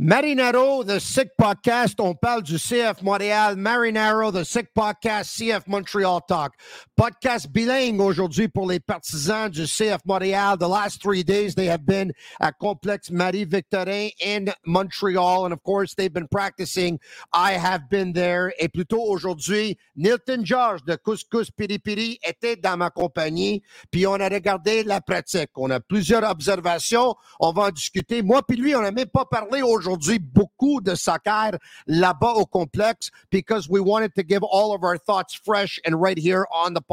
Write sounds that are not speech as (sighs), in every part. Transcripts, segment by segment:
Marinaro, the Sick Podcast, on parle du CF Montréal. Marinaro, the Sick Podcast, CF Montreal Talk. Podcast bilingue aujourd'hui pour les partisans du CF Montréal. The last three days they have been at Complex Marie-Victorin in Montreal. And of course, they've been practicing. I have been there. Et plutôt aujourd'hui, Nilton George de Couscous Piri Piri était dans ma compagnie. Puis on a regardé la pratique. On a plusieurs observations. On va en discuter. Moi puis lui, on n'a même pas parlé aujourd'hui beaucoup de soccer là-bas au complexe because we wanted to give all of our thoughts fresh and right here on the podcast.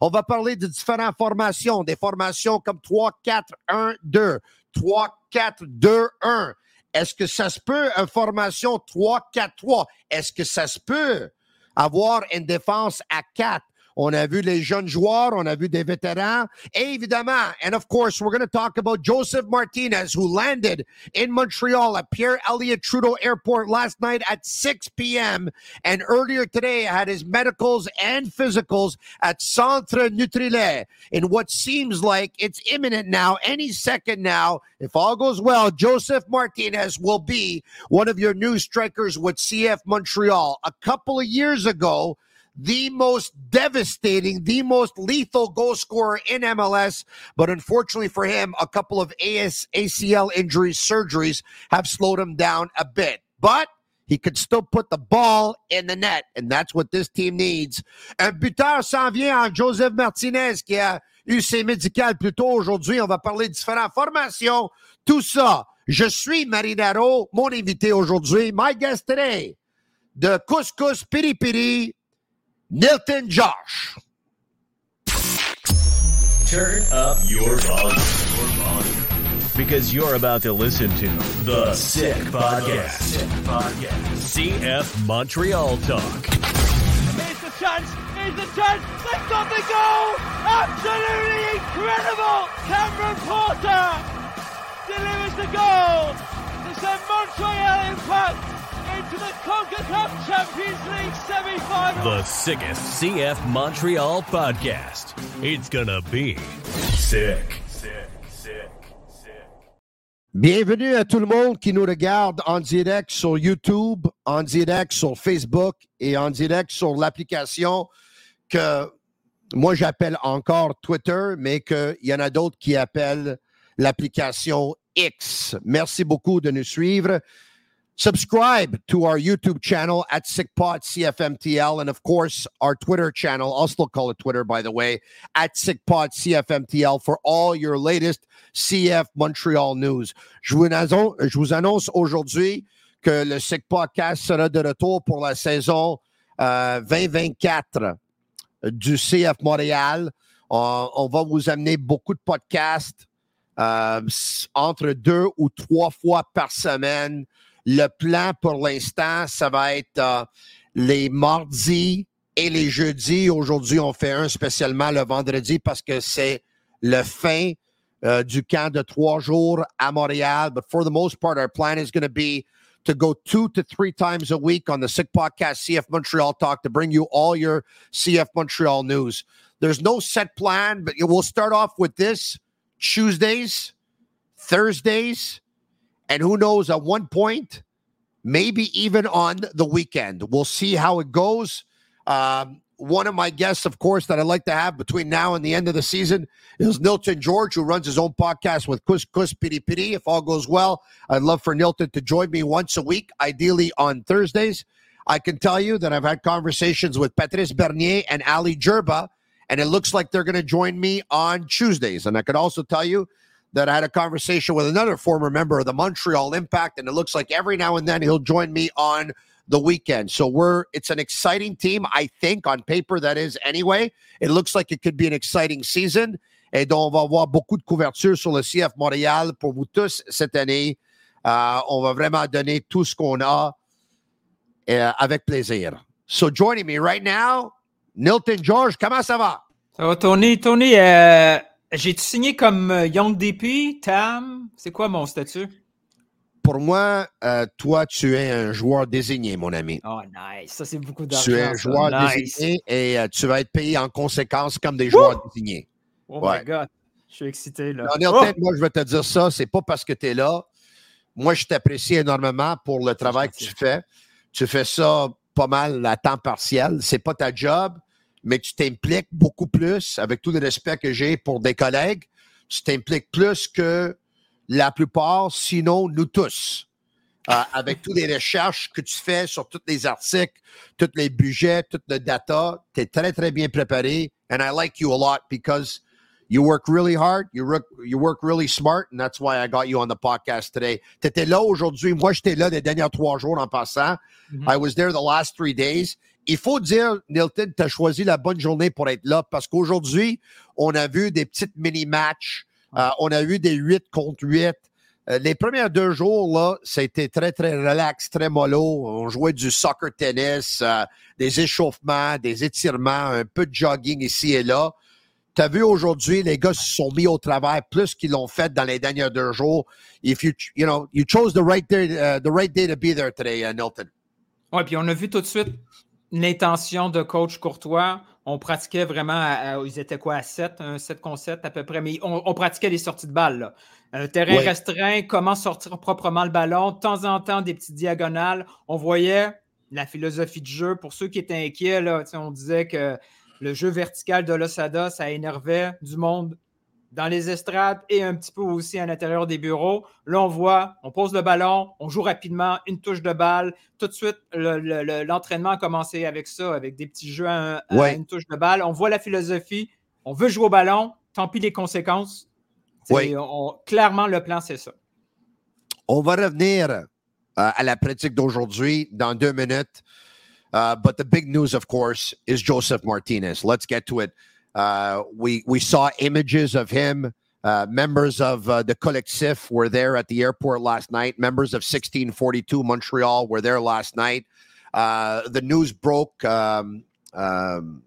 On va parler de différentes formations, des formations comme 3, 4, 1, 2, 3, 4, 2, 1. Est-ce que ça se peut une formation 3, 4, 3? Est-ce que ça se peut avoir une défense à 4? On a vu les jeunes joueurs, on a vu des vétérans. Et évidemment, and of course, we're going to talk about Joseph Martinez, who landed in Montreal at Pierre Elliott Trudeau Airport last night at 6 p.m. And earlier today had his medicals and physicals at Centre Nutrile in what seems like it's imminent now, any second now. If all goes well, Joseph Martinez will be one of your new strikers with CF Montreal. A couple of years ago, the most devastating, the most lethal goal scorer in MLS. But unfortunately for him, a couple of AS, ACL injuries, surgeries have slowed him down a bit. But he could still put the ball in the net, and that's what this team needs. Un buteur s'en vient en Joseph Martinez qui a eu ses médicales plus tôt aujourd'hui. On va parler de différentes formations, tout ça. Je suis Marinaro, mon invité aujourd'hui, my guest today, de Couscous Piri Piri, Nilton Josh. Turn up your volume. Because you're about to listen to The Sick Podcast. CF Montreal Talk. Here's the chance. Here's the chance. They've got the goal. Absolutely incredible. Cameron Porter delivers the goal to send Montreal Impact into the CONCACAF Champions League semi-final. The sickest CF Montreal podcast. It's gonna be sick. Sick, sick, sick. Bienvenue à tout le monde qui nous regarde en direct sur YouTube, en direct sur Facebook et en direct sur l'application que moi j'appelle encore Twitter, mais qu'il y en a d'autres qui appellent l'application X. Merci beaucoup de nous suivre. Subscribe to our YouTube channel at SickPod CFMTL, and of course our Twitter channel. I'll still call it Twitter, by the way, at SickPod CFMTL for all your latest CF Montreal news. Je vous annonce, aujourd'hui que le Sick Podcast sera de retour pour la saison euh, 2024 du CF Montréal. On, on va vous amener beaucoup de podcasts euh, entre deux ou trois fois par semaine. Le plan pour l'instant, ça va être euh, les mardis et les jeudis. Aujourd'hui, on fait un spécialement le vendredi parce que c'est le fin euh, du camp de trois jours à Montréal. But for the most part, our plan is going to be to go two to three times a week on the Sick Podcast CF Montreal Talk to bring you all your CF Montreal news. There's no set plan, but we'll start off with this Tuesdays, Thursdays, and who knows, at one point, maybe even on the weekend. We'll see how it goes. Um, one of my guests, of course, that I'd like to have between now and the end of the season is Nilton George, who runs his own podcast with Kus Kus Piri Piri. If all goes well, I'd love for Nilton to join me once a week, ideally on Thursdays. I can tell you that I've had conversations with Patrice Bernier and Ali Gerba, and it looks like they're going to join me on Tuesdays. And I could also tell you that I had a conversation with another former member of the Montreal Impact, and it looks like every now and then he'll join me on the weekend. So we're it's an exciting team, I think, on paper that is anyway. It looks like it could be an exciting season. Et donc, on va avoir beaucoup de couverture sur le CF Montréal pour vous tous cette année. Euh, on va vraiment donner tout ce qu'on a euh, avec plaisir. So joining me right now, Nilton George, comment ça va? Ça va, Tony? Tony, euh, j'ai-tu signé comme euh, Young DP, Tam? C'est quoi mon statut? Pour moi, euh, toi, tu es un joueur désigné, mon ami. Oh, nice. Ça, c'est beaucoup d'argent. Tu es un ça. joueur Nice. désigné et euh, tu vas être payé en conséquence comme des joueurs désignés. Oh Ouais. my God. Je suis excité, là. Nilton, Oh! moi, je vais te dire ça, c'est pas parce que tu es là. Moi, je t'apprécie énormément pour le travail que tu fais. Tu fais ça pas mal à temps partiel. C'est pas ta job, mais tu t'impliques beaucoup plus, avec tout le respect que j'ai pour des collègues. Tu t'impliques plus que la plupart, sinon nous tous. Euh, (laughs) avec toutes les recherches que tu fais sur tous les articles, tous les budgets, toute le data, tu es très, très bien préparé. And I like you a lot because you work really hard, you work, you work really smart, and that's why I got you on the podcast today. Tu étais là aujourd'hui. Moi, j'étais là les derniers trois jours en passant. Mhm. I was there the last three days. Il faut dire, Nilton, tu as choisi la bonne journée pour être là parce qu'aujourd'hui, on a vu des petites mini-matchs. Euh, on a vu des 8 contre 8. Euh, les premiers deux jours, là, été très, très relax, très mollo. On jouait du soccer tennis, euh, des échauffements, des étirements, un peu de jogging ici et là. Tu as vu aujourd'hui, les gars se sont mis au travail plus qu'ils l'ont fait dans les derniers deux jours. If you, you know, you chose the right day, uh, the right day to be there today, uh, Nilton. Ouais, puis on a vu tout de suite l'intention de coach Courtois. On pratiquait vraiment, à- à- ils étaient quoi, à 7, un 7 contre 7 à peu près, mais on, on pratiquait les sorties de balles. Là. Un terrain Ouais. restreint, comment sortir proprement le ballon, de temps en temps des petites diagonales. On voyait la philosophie de jeu. Pour ceux qui étaient inquiets, là, on disait que le jeu vertical de l'Osada, ça énervait du monde dans les estrades et un petit peu aussi à l'intérieur des bureaux. Là, on voit, on pose le ballon, on joue rapidement, une touche de balle. Tout de suite, le- le- le- l'entraînement a commencé avec ça, avec des petits jeux à, un- à Ouais. une touche de balle. On voit la philosophie, on veut jouer au ballon, tant pis les conséquences. C'est- Ouais. on- clairement, le plan, c'est ça. On va revenir euh, à la pratique d'aujourd'hui dans deux minutes. Uh, but the big news, of course, is Joseph Martinez. Let's get to it. Uh, we we saw images of him. Uh, members of uh, the collectif were there at the airport last night. Members of 1642 Montreal were there last night. Uh, the news broke um, um,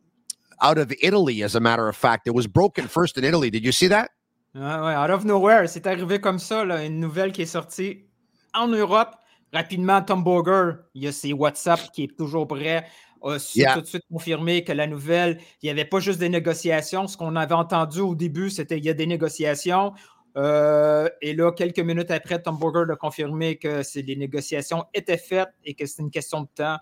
out of Italy, as a matter of fact. It was broken first in Italy. Did you see that? Ouais, ouais, out of nowhere, c'est arrivé comme ça, là, une nouvelle qui est sortie en Europe. Rapidement, Tom Boger, il y a ses WhatsApp qui est toujours prêt, a su Yeah. tout de suite confirmer que la nouvelle, il n'y avait pas juste des négociations. Ce qu'on avait entendu au début, c'était il y a des négociations. Euh, et là, quelques minutes après, Tom Boger a confirmé que les négociations étaient faites et que c'est une question de temps.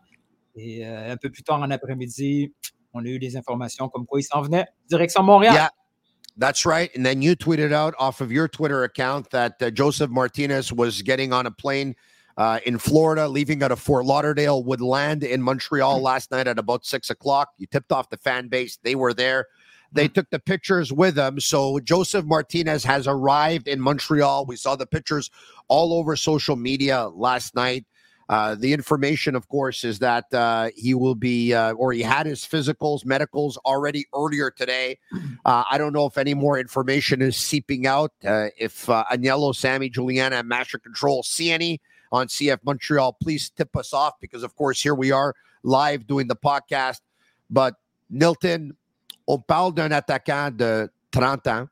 Et euh, un peu plus tard en après-midi, on a eu des informations comme quoi il s'en venait direction Montréal. Yeah, that's right. And then you tweeted out off of your Twitter account that uh, Joseph Martinez was getting on a plane uh, in Florida, leaving out of Fort Lauderdale, would land in Montreal last night at about six o'clock. You tipped off the fan base. They were there. They took the pictures with him. So Joseph Martinez has arrived in Montreal. We saw the pictures all over social media last night. Uh, the information, of course, is that uh, he will be, uh, or he had his physicals, medicals already earlier today. Uh, I don't know if any more information is seeping out. Uh, if uh, Agnello, Sammy, Juliana, and Master Control see any on CF Montreal, please tip us off because, of course, here we are live doing the podcast. But Nilton, on parle d'un attaquant de 30 ans.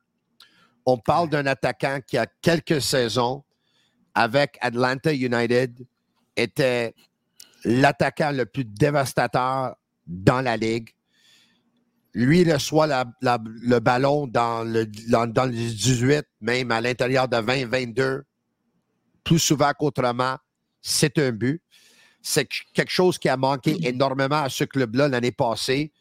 On parle d'un attaquant qui a quelques saisons avec Atlanta United était l'attaquant le plus dévastateur dans la ligue. Lui reçoit le ballon dans le, dans, dans le 18, même à l'intérieur de 20, 22, plus souvent qu'autrement. C'est un but. C'est quelque chose qui a manqué énormément à ce club-là l'année passée.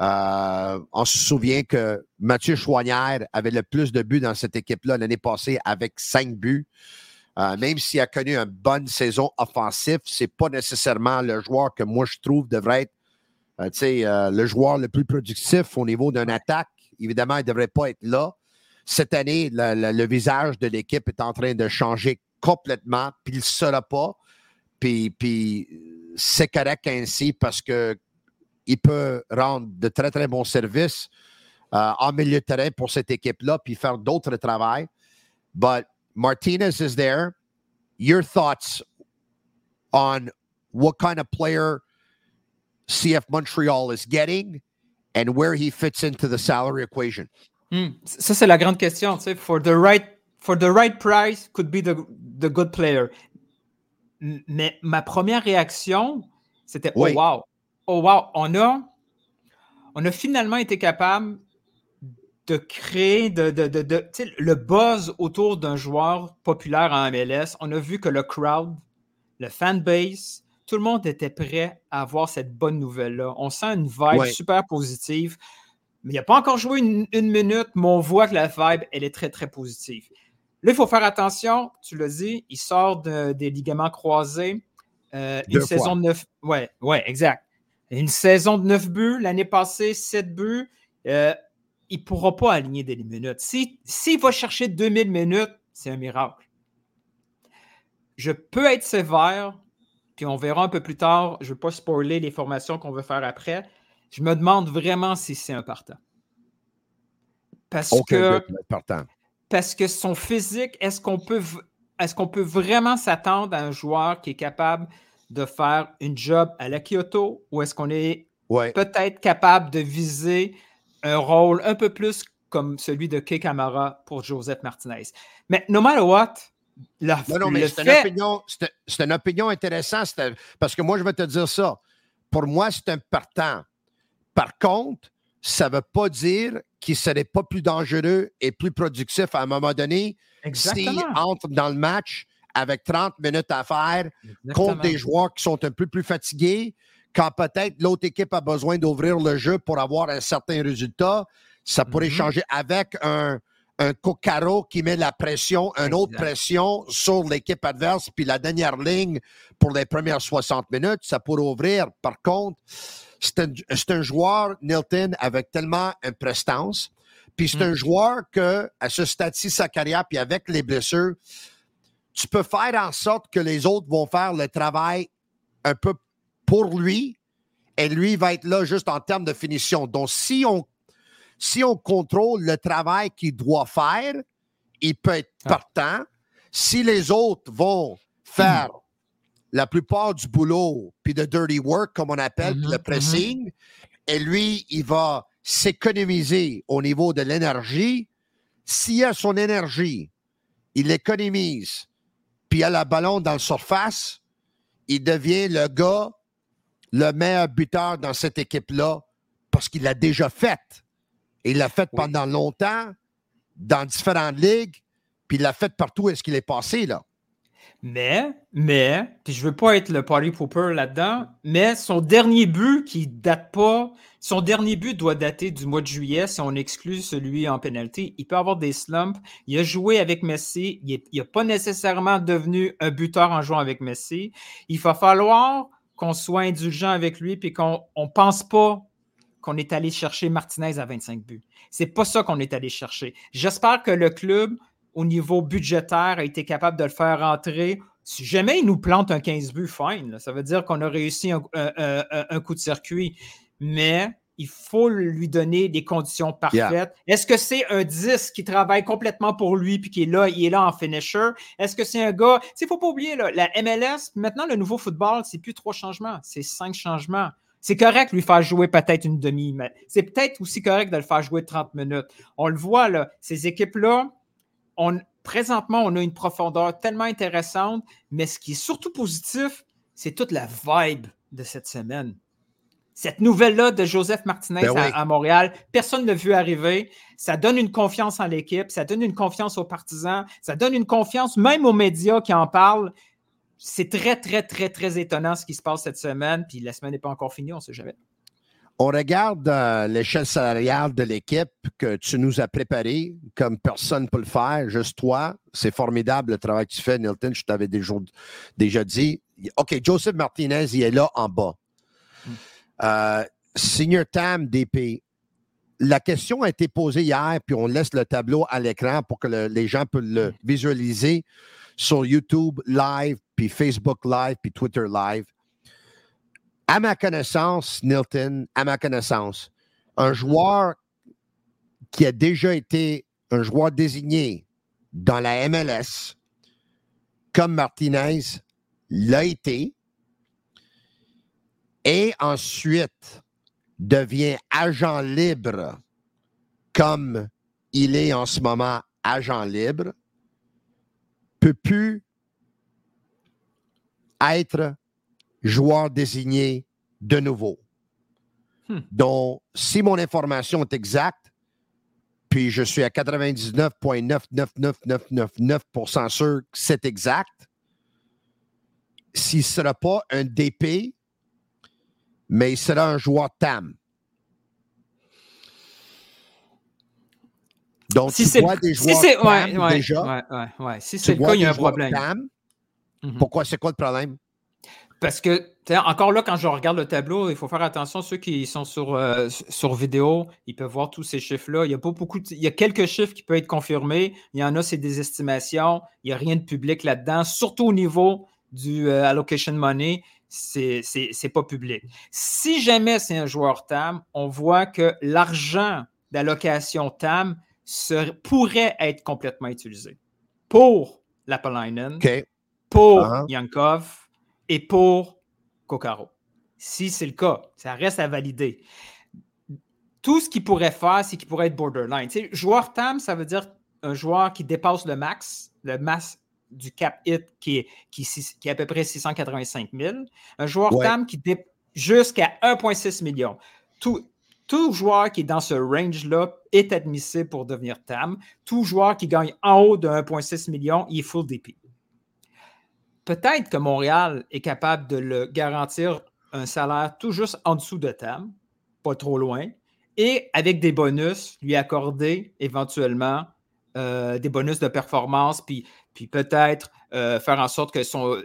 Euh, on se souvient que Mathieu Chouanière avait le plus de buts dans cette équipe-là l'année passée avec cinq buts. Euh, même s'il a connu une bonne saison offensive, c'est pas nécessairement le joueur que moi je trouve devrait être euh, le joueur le plus productif au niveau d'une attaque. Évidemment, il ne devrait pas être là. Cette année, le, visage de l'équipe est en train de changer complètement, puis il ne sera pas. Puis, puis c'est correct ainsi parce que il peut rendre de très, très bons services euh, en milieu de terrain pour cette équipe-là, puis faire d'autres travail. But Martinez is there. Your thoughts on what kind of player CF Montreal is getting and where he fits into the salary equation? Hmm. Ça, c'est la grande question. For the right for the right price, could be the, the good player. Mais ma première réaction, c'était oh wow, oh wow, on a, on a finalement été capable de créer de, de, de, le buzz autour d'un joueur populaire en MLS. On a vu que le crowd, le fanbase, tout le monde était prêt à avoir cette bonne nouvelle-là. On sent une vibe super positive. Mais il n'a pas encore joué une, minute, mais on voit que la vibe, elle est très, très positive. Là, il faut faire attention, tu l'as dit, il sort des ligaments croisés. Euh, une saison de neuf. Ouais, ouais, exact. Une saison de neuf buts, l'année passée, sept buts. Euh, il ne pourra pas aligner des minutes. S'il si, va chercher 2000 minutes, c'est un miracle. Je peux être sévère, puis on verra un peu plus tard. Je ne veux pas spoiler les formations qu'on veut faire après. Je me demande vraiment si c'est un partant. Parce que. Parce que son physique, est-ce qu'on peut, est qu'on peut vraiment s'attendre à un joueur qui est capable de faire une job à la Kyoto ou est-ce qu'on est, peut-être capable de viser un rôle un peu plus comme celui de Kay Camara pour Joseph Martinez? Mais no matter what, la, non, non, mais c'est, une une opinion intéressante parce que moi, je vais te dire ça. Pour moi, c'est un partant. Par contre, ça ne veut pas dire qu'il ne serait pas plus dangereux et plus productif à un moment donné s'il entre dans le match avec 30 minutes à faire contre des joueurs qui sont un peu plus fatigués, quand peut-être l'autre équipe a besoin d'ouvrir le jeu pour avoir un certain résultat, ça pourrait mm-hmm. changer avec un, un Cocaro qui met la pression, une autre pression sur l'équipe adverse, puis la dernière ligne pour les premières 60 minutes, ça pourrait ouvrir. Par contre, c'est un, un, joueur, Nilton, avec tellement une prestance. Puis c'est mm. un joueur que, à ce stade-ci sa carrière, puis avec les blessures, tu peux faire en sorte que les autres vont faire le travail un peu pour lui et lui va être là juste en termes de finition. Donc, si on, si on contrôle le travail qu'il doit faire, il peut être ah. partant. Si les autres vont faire la plupart du boulot, puis de dirty work, comme on appelle, mm-hmm, le mm-hmm. pressing, et lui, il va s'économiser au niveau de l'énergie. S'il a son énergie, il l'économise puis il a le ballon dans le surface, il devient le gars, le meilleur buteur dans cette équipe-là parce qu'il l'a déjà fait. il l'a fait pendant longtemps, dans différentes ligues, puis il l'a fait partout où est-ce qu'il est passé, là. Mais, mais, puis je veux pas être le party pooper là-dedans, mais son dernier but qui date pas, son dernier but doit dater du mois de juillet si on exclut celui en pénalité. Il peut avoir des slumps. Il a joué avec Messi. Il n'a pas nécessairement devenu un buteur en jouant avec Messi. Il va falloir qu'on soit indulgent avec lui puis qu'on ne pense pas qu'on est allé chercher Martinez à 25 buts. C'est pas ça qu'on est allé chercher. J'espère que le club au niveau budgétaire, a été capable de le faire rentrer. Si jamais il nous plante un 15 buts, fine. Ça veut dire qu'on a réussi un, coup de circuit. Mais il faut lui donner des conditions parfaites. Est-ce que c'est un 10 qui travaille complètement pour lui puis qui est là, il est là en finisher? Est-ce que c'est un gars. Il ne faut pas oublier, la MLS, maintenant, le nouveau football, c'est plus trois changements, c'est cinq changements. C'est correct de lui faire jouer peut-être une demi, mais c'est peut-être aussi correct de le faire jouer 30 minutes. On le voit, là, ces équipes-là, présentement, on a une profondeur tellement intéressante, mais ce qui est surtout positif, c'est toute la vibe de cette semaine. Cette nouvelle-là de Joseph Martinez ben à, Montréal, personne ne l'a vu arriver. Ça donne une confiance en l'équipe, ça donne une confiance aux partisans, ça donne une confiance même aux médias qui en parlent. C'est très, très, très, très étonnant ce qui se passe cette semaine. Puis la semaine n'est pas encore finie, on ne sait jamais. On regarde euh, l'échelle salariale de l'équipe que tu nous as préparée, comme personne ne peut le faire, juste toi. C'est formidable le travail que tu fais, Nilton. Je t'avais déjà, déjà dit. OK, Joseph Martinez, il est là en bas. Euh, Senior Tam, DP. La question a été posée hier, puis on laisse le tableau à l'écran pour que le- les gens puissent le visualiser sur YouTube Live, puis Facebook Live, puis Twitter Live. À ma connaissance, Nilton, à ma connaissance, un joueur qui a déjà été un joueur désigné dans la MLS, comme Martinez l'a été, et ensuite devient agent libre comme il est en ce moment agent libre, peut plus être joueur désigné de nouveau. Hmm. Donc, si mon information est exacte, puis je suis à 99,99999% sûr que c'est exact, s'il ne sera pas un DP, mais il sera un joueur TAM. Donc, Si tu c'est vois des joueurs TAM ouais, déjà. ouais, ouais, ouais. Si c'est le cas, il y a un joueurs problème. TAM. Mhm. Pourquoi? C'est quoi le problème? Parce que, encore là, quand je regarde le tableau, il faut faire attention. Ceux qui sont sur, euh, sur vidéo, ils peuvent voir tous ces chiffres-là. Il y a pas beaucoup de- il y a quelques chiffres qui peuvent être confirmés. Il y en a, c'est des estimations. Il n'y a rien de public là-dedans, surtout au niveau du euh, allocation money. C'est pas public. Si jamais c'est un joueur TAM, on voit que l'argent d'allocation TAM pourrait être complètement utilisé pour Lapalainen, OK. pour Uh-huh. Yankov et pour Kokaro. Si c'est le cas, ça reste à valider. Tout ce qu'il pourrait faire, c'est qu'il pourrait être borderline. Tu sais, joueur TAM, ça veut dire un joueur qui dépasse le max, le max du cap hit qui est, qui, est- qui est à peu près 685 000. Un joueur Ouais. TAM qui dé jusqu'à 1,6 million. Tout, tout joueur qui est dans ce range-là est admissible pour devenir TAM. Tout joueur qui gagne en haut de 1,6 million, il est full DP. Peut-être que Montréal est capable de le garantir un salaire tout juste en dessous de TAM, pas trop loin, et avec des bonus, lui accorder éventuellement euh, des bonus de performance, puis, puis peut-être euh, faire en sorte que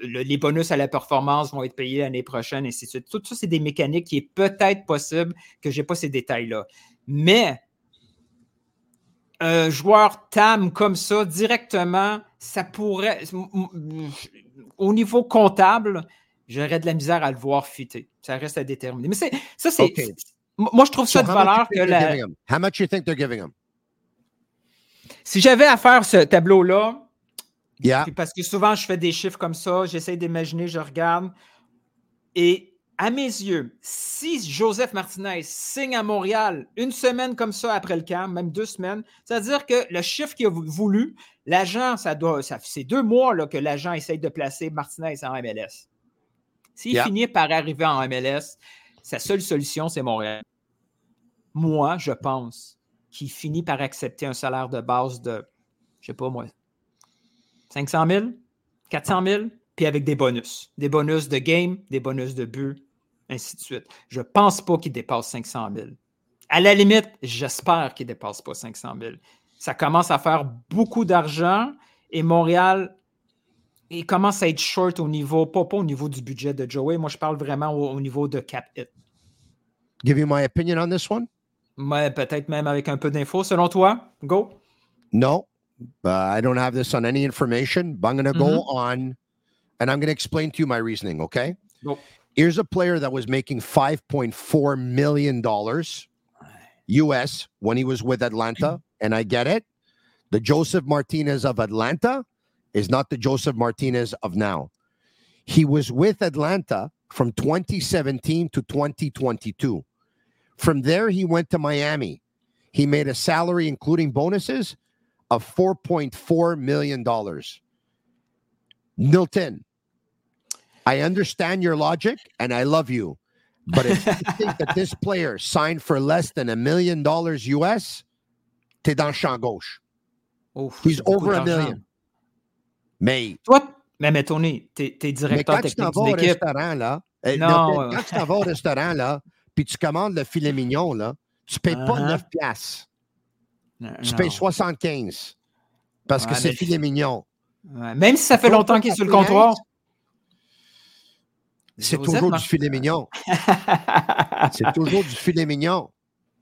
les bonus à la performance vont être payés l'année prochaine, et ainsi de suite. Tout ça, c'est des mécaniques qui est peut-être possible que je n'ai pas ces détails-là. Mais un joueur TAM comme ça, directement, ça pourrait. Au niveau comptable, j'aurais de la misère à le voir fitter. Ça reste à déterminer. Mais c'est, ça, c'est. Moi, je trouve ça de valeur que la-? How much you think they're giving him? si j'avais à faire ce tableau-là, Yeah. Parce que souvent, je fais des chiffres comme ça, j'essaie d'imaginer, je regarde. Et à mes yeux, si Joseph Martinez signe à Montréal une semaine comme ça après le camp, même deux semaines, c'est-à-dire que le chiffre qu'il a vou- voulu, l'agent, ça doit, ça, c'est deux mois là, que l'agent essaye de placer Martinez en MLS. S'il Yeah. finit par arriver en MLS, sa seule solution, c'est Montréal. Moi, je pense qu'il finit par accepter un salaire de base de, je sais pas moi, 500 000, 400 000, puis avec des bonus. Des bonus de game, des bonus de but, ainsi de suite. Je pense pas qu'il dépasse 500 000. À la limite, j'espère qu'il dépasse pas 500 000. Ça commence à faire beaucoup d'argent et Montréal, il commence à être short au niveau, pas, pas au niveau du budget de Joey. Moi, je parle vraiment au, au niveau de cap hit. Give you my opinion on this one? Peut-être même avec un peu d'infos. Selon toi, go. No, uh, I don't have this on any information, but I'm going to go on and I'm going to explain to you my reasoning, okay? Go. Here's a player that was making $5.4 million US when he was with Atlanta, and I get it. The Joseph Martinez of Atlanta is not the Joseph Martinez of now. He was with Atlanta from 2017 to 2022. From there, he went to Miami. He made a salary, including bonuses, of $4.4 million. Nilton, I understand your logic and I love you. But if you (laughs) think that this player signed for less than a million dollars US, t'es dans le champ gauche. Ouf, He's over a million. Mais, Toi, mais, mais Tony, t'es, mais directeur quand tu t'en technique d'équipe. restaurant, là, euh, Non, quand tu t'en vas au restaurant, là, puis tu commandes le filet mignon, là, tu ne payes pas Uh-huh. 9 piastres. Non, Tu non. payes 75 parce que c'est mais- filet mignon. Ouais, Même si ça fait longtemps qu'il est sur le comptoir. C'est toujours du filet mignon. (laughs) C'est toujours du filet mignon.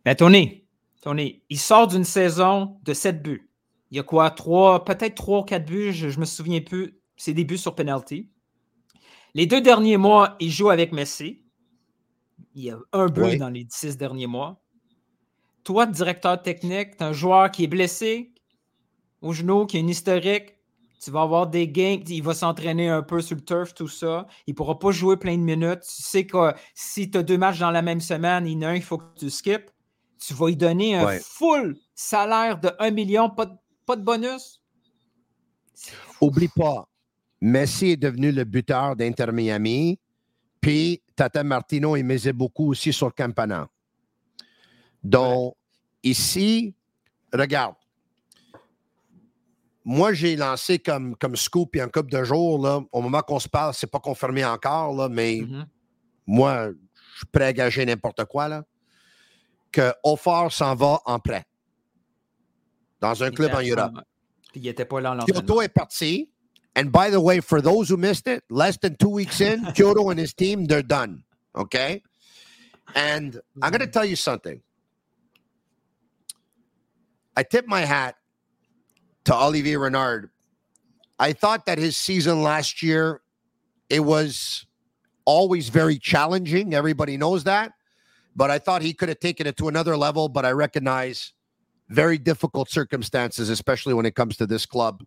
Ben, Tony, Tony, il sort d'une saison de 7 buts. Il y a quoi? Trois, peut-être 3 ou 4 buts, je ne me souviens plus. C'est des buts sur penalty. Les deux derniers mois, il joue avec Messi. Il y a un but Oui. dans les six derniers mois. Toi, directeur technique, tu un joueur qui est blessé au genou, qui a une historique. Tu vas avoir des gains, il va s'entraîner un peu sur le turf, tout ça. Il ne pourra pas jouer plein de minutes. Tu sais que si tu as deux matchs dans la même semaine, il y en a un, il faut que tu skippes. Tu vas lui donner un Ouais. full salaire de 1 million, pas de, pas de bonus. Oublie pas, Messi est devenu le buteur d'Inter Miami, puis Tata Martino, il misait beaucoup aussi sur Campana. Donc, ici, regarde, moi, j'ai lancé comme, comme scoop il y a un couple de jours, là, au moment qu'on se parle, c'est pas confirmé encore, là, mais Mhm. moi, je suis prêt à gager n'importe quoi, là, que Offort s'en va en prêt dans un club en Europe. Puis il n'était pas là en. Kyoto est parti. And by the way, for those who missed it, less than two weeks in, (laughs) Kyoto and his team, they're done. Okay? And I'm going to tell you something. I tip my hat to Olivier Renard. I thought that his season last year, it was always very challenging. Everybody knows that. But I thought he could have taken it to another level. But I recognize very difficult circumstances, especially when it comes to this club.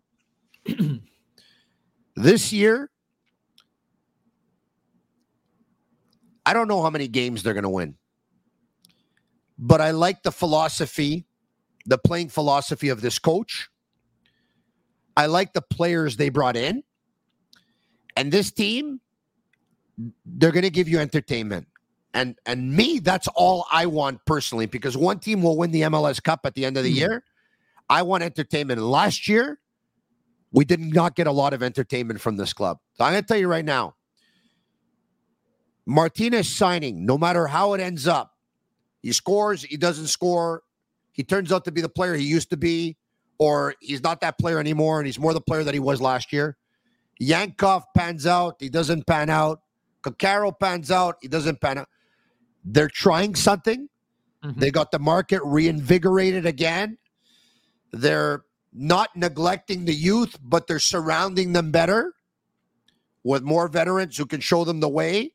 (clears throat) this year, I don't know how many games they're going to win, but I like the philosophy, the playing philosophy of this coach. I like the players they brought in. And this team, they're going to give you entertainment. And and me, that's all I want personally because one team will win the MLS Cup at the end of the Mhm. year. I want entertainment. Last year, we did not get a lot of entertainment from this club. So I'm going to tell you right now Martinez signing, no matter how it ends up, he scores, he doesn't score, he turns out to be the player he used to be, or he's not that player anymore, and he's more the player that he was last year. Yankov pans out, he doesn't pan out. Kakaro pans out, he doesn't pan out. They're trying something. Mhm. They got the market reinvigorated again. They're not neglecting the youth, but they're surrounding them better with more veterans who can show them the way.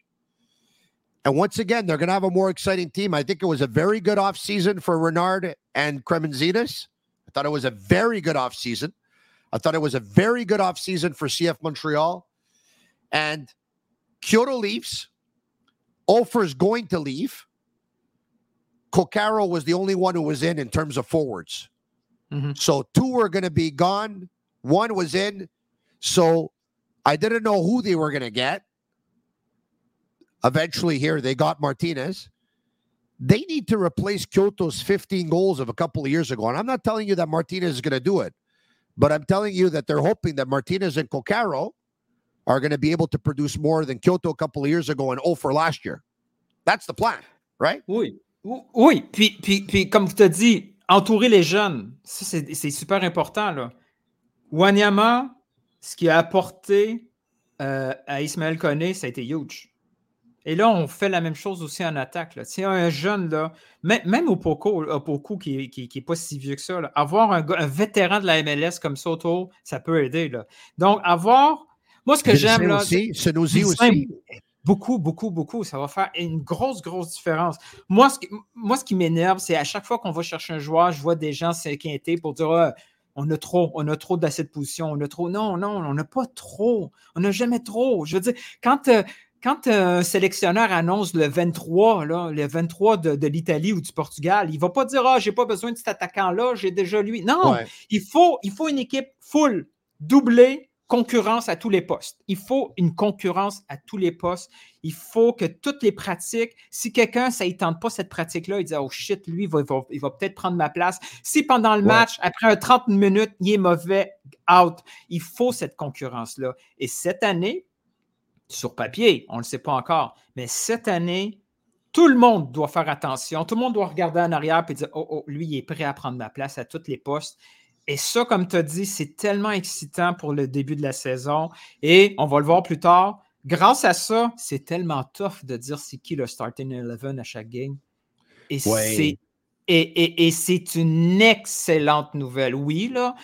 And once again, they're going to have a more exciting team. I think it was a very good offseason for Renard and Kremenzitas. Thought it was a very good offseason. I thought it was a very good offseason for CF Montreal. And Kyoto leaves. Ofer is going to leave. Kokaro was the only one who was in in terms of forwards. Mhm. So two were going to be gone. One was in. So I didn't know who they were going to get. Eventually, here they got Martinez. They need to replace Kyoto's 15 goals of a couple of years ago. And I'm not telling you that Martinez is going to do it, but I'm telling you that they're hoping that Martinez and Kokaro are going to be able to produce more than Kyoto a couple of years ago and 0 for last year. That's the plan, right? Oui. Ou- Oui. Puis, puis, puis comme tu as dit, entourer les jeunes, ça, c'est c'est super important. Là. Wanyama, ce qu'il a apporté euh, à Ismaël Koné, ça a été huge. Et là, on fait la même chose aussi en attaque. Là. Un jeune, là, même, au Poco, au Poco qui n'est qui, pas si vieux que ça, là, avoir un, vétéran de la MLS comme ça autour, ça peut aider. Là. Donc, avoir. Moi, ce que j'aime, là. aussi, aussi. Beaucoup, beaucoup, beaucoup. Ça va faire une grosse, grosse différence. Moi, ce qui, moi, ce qui m'énerve, c'est à chaque fois qu'on va chercher un joueur, je vois des gens s'inquiéter pour dire Ah, on a trop, on a trop d'assez de position, on a trop. Non, non, on n'a pas trop. On n'a jamais trop. Je veux dire, quand, euh, quand un sélectionneur annonce le 23, là, le 23 de, de l'Italie ou du Portugal, il ne va pas dire Ah, j'ai pas besoin de cet attaquant-là, j'ai déjà lui. Non, Ouais. il faut, il faut une équipe full, doublée, concurrence à tous les postes. Il faut une concurrence à tous les postes. Il faut que toutes les pratiques, si quelqu'un, ça ne tente pas cette pratique-là, il dit Oh shit, lui, il va, peut-être prendre ma place. Si pendant le Ouais. match, après un 30 minutes, il est mauvais, out, il faut cette concurrence-là. Et cette année, sur papier, on ne le sait pas encore, mais cette année, tout le monde doit faire attention. Tout le monde doit regarder en arrière et dire Oh, oh, lui, il est prêt à prendre ma place à tous les postes. Et ça, comme tu as dit, c'est tellement excitant pour le début de la saison. Et on va le voir plus tard. Grâce à ça, c'est tellement tough de dire c'est qui le starting 11 à chaque game. Et c'est et, c'est une excellente nouvelle. Oui, là,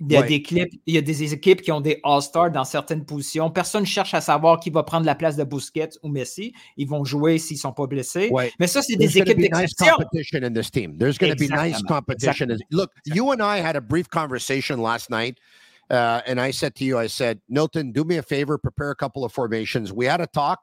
il y, a des clips, il y a des équipes qui ont des All-Stars dans certaines positions. Personne ne cherche à savoir qui va prendre la place de Busquets ou Messi. Ils vont jouer s'ils ne sont pas blessés. Mais ça, c'est des équipes d'exception. Nice competition in this team. There's going to be nice competition. Look, you and I had a brief conversation last night. Uh, and I said to you, I said, Milton, do me a favor, prepare a couple of formations. We had a talk.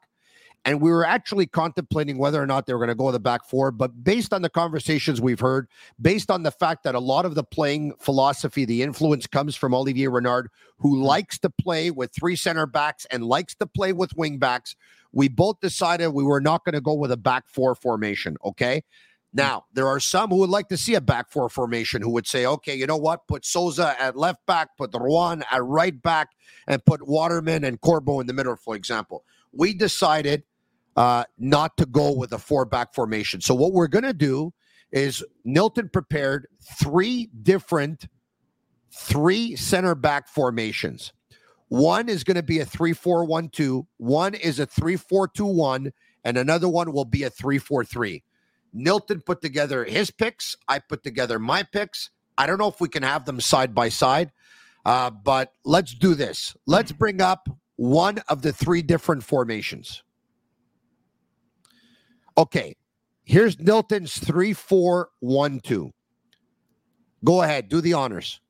And we were actually contemplating whether or not they were going to go to the back four. But based on the conversations we've heard, based on the fact that a lot of the playing philosophy, the influence comes from Olivier Renard, who mm-hmm. likes to play with three center backs and likes to play with wing backs, we both decided we were not going to go with a back four formation. Okay. Mm-hmm. Now, there are some who would like to see a back four formation who would say, okay, you know what? Put Souza at left back, put Ruan at right back, and put Waterman and Corbo in the middle, for example. We decided uh, not to go with a four back formation. So what we're going to do is Nilton prepared three different three center back formations. One is going to be a 3 4 1 2, one is a 3 4 2 1, and another one will be a 3 4 3. Nilton put together his picks. I put together my picks. I don't know if we can have them side by side, uh, but let's do this. Let's bring up one of the three different formations. Okay, here's Nilton's 3 4 1 2. Go ahead, do the honors.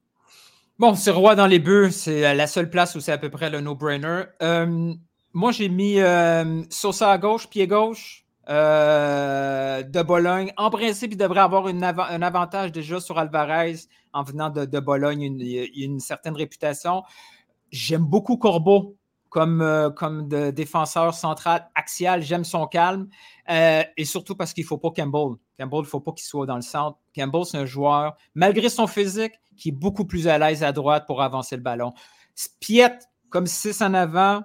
Bon, c'est roi dans les buts, c'est la seule place où c'est à peu près le no-brainer. Euh, moi, j'ai mis euh, Sosa à gauche, pied gauche, euh, de Bologne. En principe, il devrait avoir un avantage déjà sur Alvarez en venant de, de Bologne. Une, une certaine réputation. J'aime beaucoup Corbeau comme, euh, comme défenseur central axial. J'aime son calme. Euh, et surtout parce qu'il ne faut pas Campbell. Campbell, il ne faut pas qu'il soit dans le centre. Campbell, c'est un joueur, malgré son physique, qui est beaucoup plus à l'aise à droite pour avancer le ballon. Spiet, comme 6 en avant,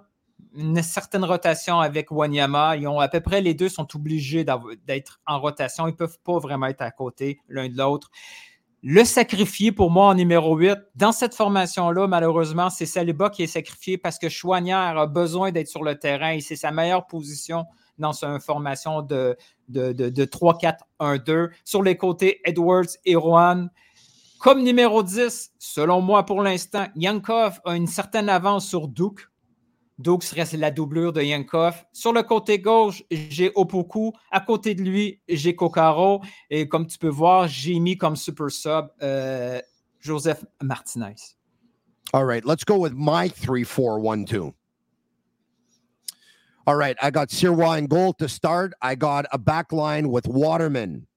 une certaine rotation avec Wanyama. Ils ont à peu près les deux sont obligés d'être en rotation. Ils ne peuvent pas vraiment être à côté l'un de l'autre. Le sacrifié pour moi en numéro 8, dans cette formation-là, malheureusement, c'est Saliba qui est sacrifié parce que Chouanière a besoin d'être sur le terrain et c'est sa meilleure position dans une formation de, de, de, 3-4-1-2. Sur les côtés, Edwards et Rouen. Comme numéro 10, selon moi pour l'instant, Yankov a une certaine avance sur Duke. Duke serait la doublure de Yankov. Sur le côté gauche, j'ai Opoku. À côté de lui, j'ai Kokaro. Et comme tu peux voir, j'ai mis comme super sub euh, Joseph Martinez. All right, let's go with my 3-4-1-2. All right, I got Sirwa in goal to start. I got a back line with Waterman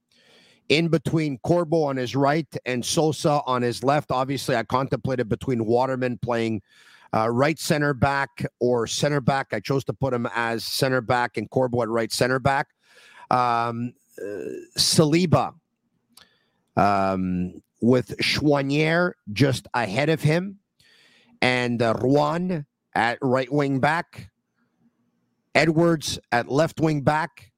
in between Corbo on his right and Sosa on his left. Obviously, I contemplated between Waterman playing uh, right center back or center back. I chose to put him as center back and Corbo at right center back. Um, uh, Saliba um, with Chouanier just ahead of him and uh, Ruan at right wing back. Edwards at left wing back.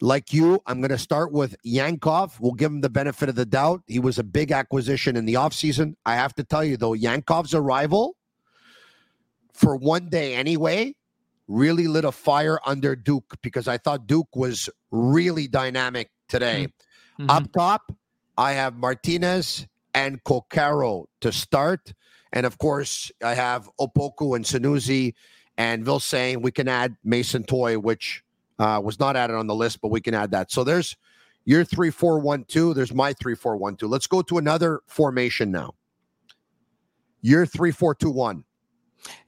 Like you, I'm going to start with Yankov. We'll give him the benefit of the doubt. He was a big acquisition in the offseason. I have to tell you, though, Yankov's arrival for one day anyway really lit a fire under Duke because I thought Duke was really dynamic today. Mm-hmm. Up top, I have Martinez and Kokaro to start. And of course, I have Opoku and Sanusi and Vil saying we can add Mason Toy, which uh, was not added on the list, but we can add that. So there's your three, four, one, two. There's my three, four, one, two. Let's go to another formation now. Your three, four, two, one.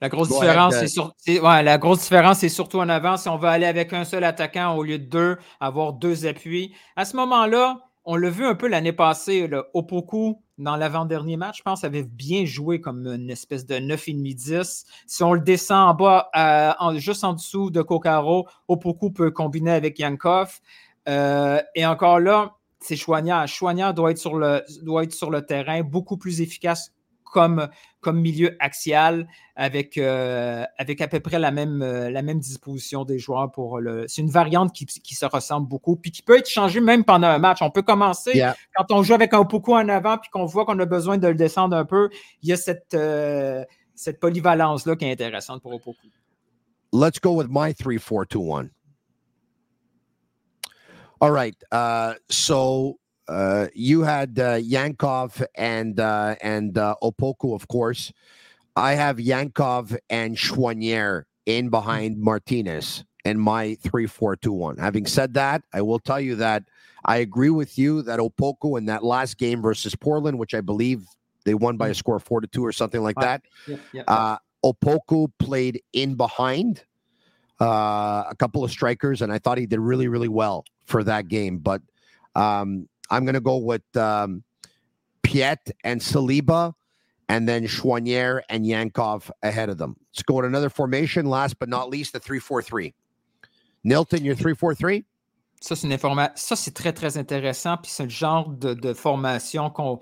La grosse, différence, c'est sur... ouais, la grosse différence, c'est surtout en avant. Si on veut aller avec un seul attaquant au lieu de deux, avoir deux appuis. À ce moment-là, on l'a vu un peu l'année passée, là, Opoku, dans l'avant-dernier match, je pense, avait bien joué comme une espèce de 9,5-10. Si on le descend en bas, euh, juste en dessous de Kokaro, Opoku peut combiner avec Yankov. Euh, et encore là, c'est Chouanière. Chouanière doit être, sur le, doit être sur le terrain, beaucoup plus efficace comme, comme milieu axial avec, euh, avec à peu près la même, euh, la même disposition des joueurs. pour le. C'est une variante qui, qui, se ressemble beaucoup, puis qui peut être changée même pendant un match. On peut commencer quand on joue avec un Poco en avant, puis qu'on voit qu'on a besoin de le descendre un peu. Il y a cette, euh, cette polyvalence-là qui est intéressante pour Opoku. Let's go with my 3-4-2-1. All right. Uh, so uh, you had uh, Yankov and uh, and uh, Opoku, of course. I have Yankov and Chouanier in behind Martinez and my three four two one. Having said that, I will tell you that I agree with you that Opoku in that last game versus Portland, which I believe they won by a mm. score of four to two or something like that. Yep, yep. Uh, Opoku played in behind uh, a couple of strikers, and I thought he did really, really well for that game. But um, I'm going to go with um, Piet and Saliba, and then Chouanier and Yankov ahead of them. Let's go with another formation. Last but not least, the 3 4 3. Nilton, your 3 4 3? Ça, c'est très, très intéressant. Puis c'est le genre de, de formation qu'on.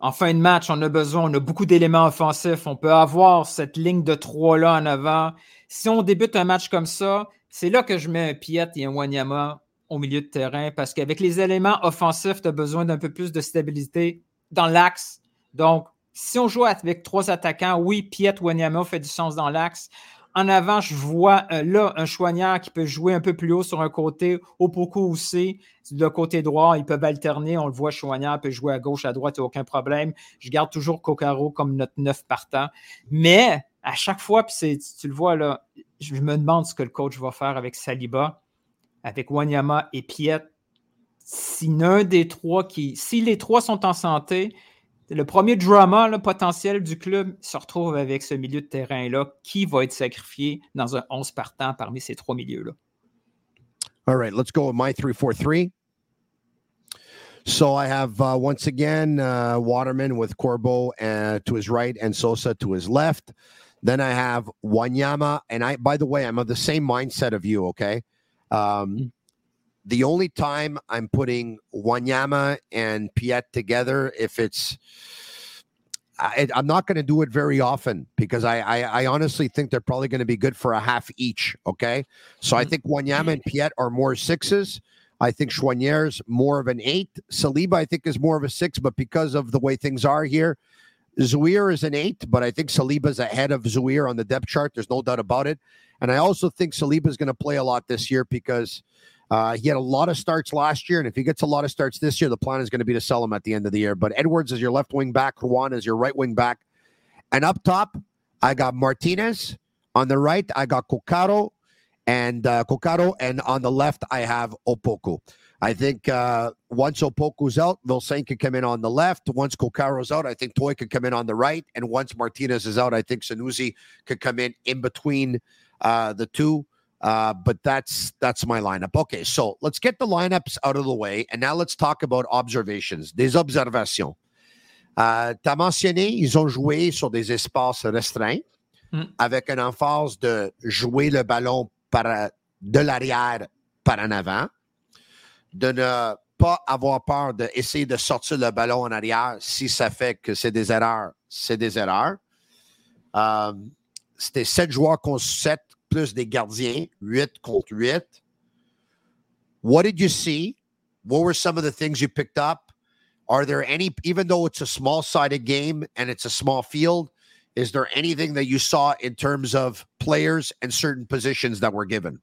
En fin de match, on a besoin, on a beaucoup d'éléments offensifs. On peut avoir cette ligne de trois là en avant. Si on débute un match comme ça, c'est là que je mets un Piet et un Wanyama au milieu de terrain parce qu'avec les éléments offensifs, tu as besoin d'un peu plus de stabilité dans l'axe. Donc, si on joue avec trois attaquants, oui, Piet Wanyama fait du sens dans l'axe. En avant, je vois euh, là un choignard qui peut jouer un peu plus haut sur un côté, Poco aussi. Le côté droit, ils peuvent alterner. On le voit, Choignard peut jouer à gauche, à droite, aucun problème. Je garde toujours Kokaro comme notre neuf partant. Mais à chaque fois, puis tu le vois là, je me demande ce que le coach va faire avec Saliba avec Wanyama et Piet, si des trois qui. Si les trois sont en santé, le premier drama le potentiel du club se retrouve avec ce milieu de terrain-là. Qui va être sacrifié dans un 11 partant parmi ces trois milieux-là? All right, let's go with my 3-4-3. So I have uh, once again uh, Waterman with Corbo uh, to his right and Sosa to his left. Then I have Wanyama, and I. By the way, I'm of the same mindset of you. Okay, um, the only time I'm putting Wanyama and Piet together, if it's, I, am not going to do it very often because I, I, I honestly think they're probably going to be good for a half each. Okay, so I mm-hmm. think Wanyama and Piet are more sixes. I think Chouinier's more of an eight. Saliba, I think, is more of a six, but because of the way things are here, Zuir is an eight, but I think Saliba's ahead of Zuir on the depth chart. There's no doubt about it. And I also think Saliba is going to play a lot this year because uh, he had a lot of starts last year. And if he gets a lot of starts this year, the plan is going to be to sell him at the end of the year. But Edwards is your left wing back, Juan is your right wing back. And up top, I got Martinez. On the right, I got Kokaro and uh, Kokaro. And on the left, I have Opoku. I think uh, once Opoku's out, Vilsain can come in on the left. Once Kokaro's out, I think Toy can come in on the right. And once Martinez is out, I think Sanusi could come in in between uh, the two. Uh, but that's that's my lineup. Okay, so let's get the lineups out of the way, and now let's talk about observations, des observations. Euh, tu as mentionné, ils ont joué sur des espaces restreints, mm. avec une emphase de jouer le ballon par, de l'arrière par en avant, de ne pas avoir peur d'essayer de sortir le ballon en arrière si ça fait que c'est des erreurs, c'est des erreurs. Euh, C'était sept joueurs contre sept plus des gardiens, 8 contre 8. What did you see? What were some of the things you picked up? Are there any, even though it's a small sided game and it's a small field, is there anything that you saw in terms of players and certain positions that were given?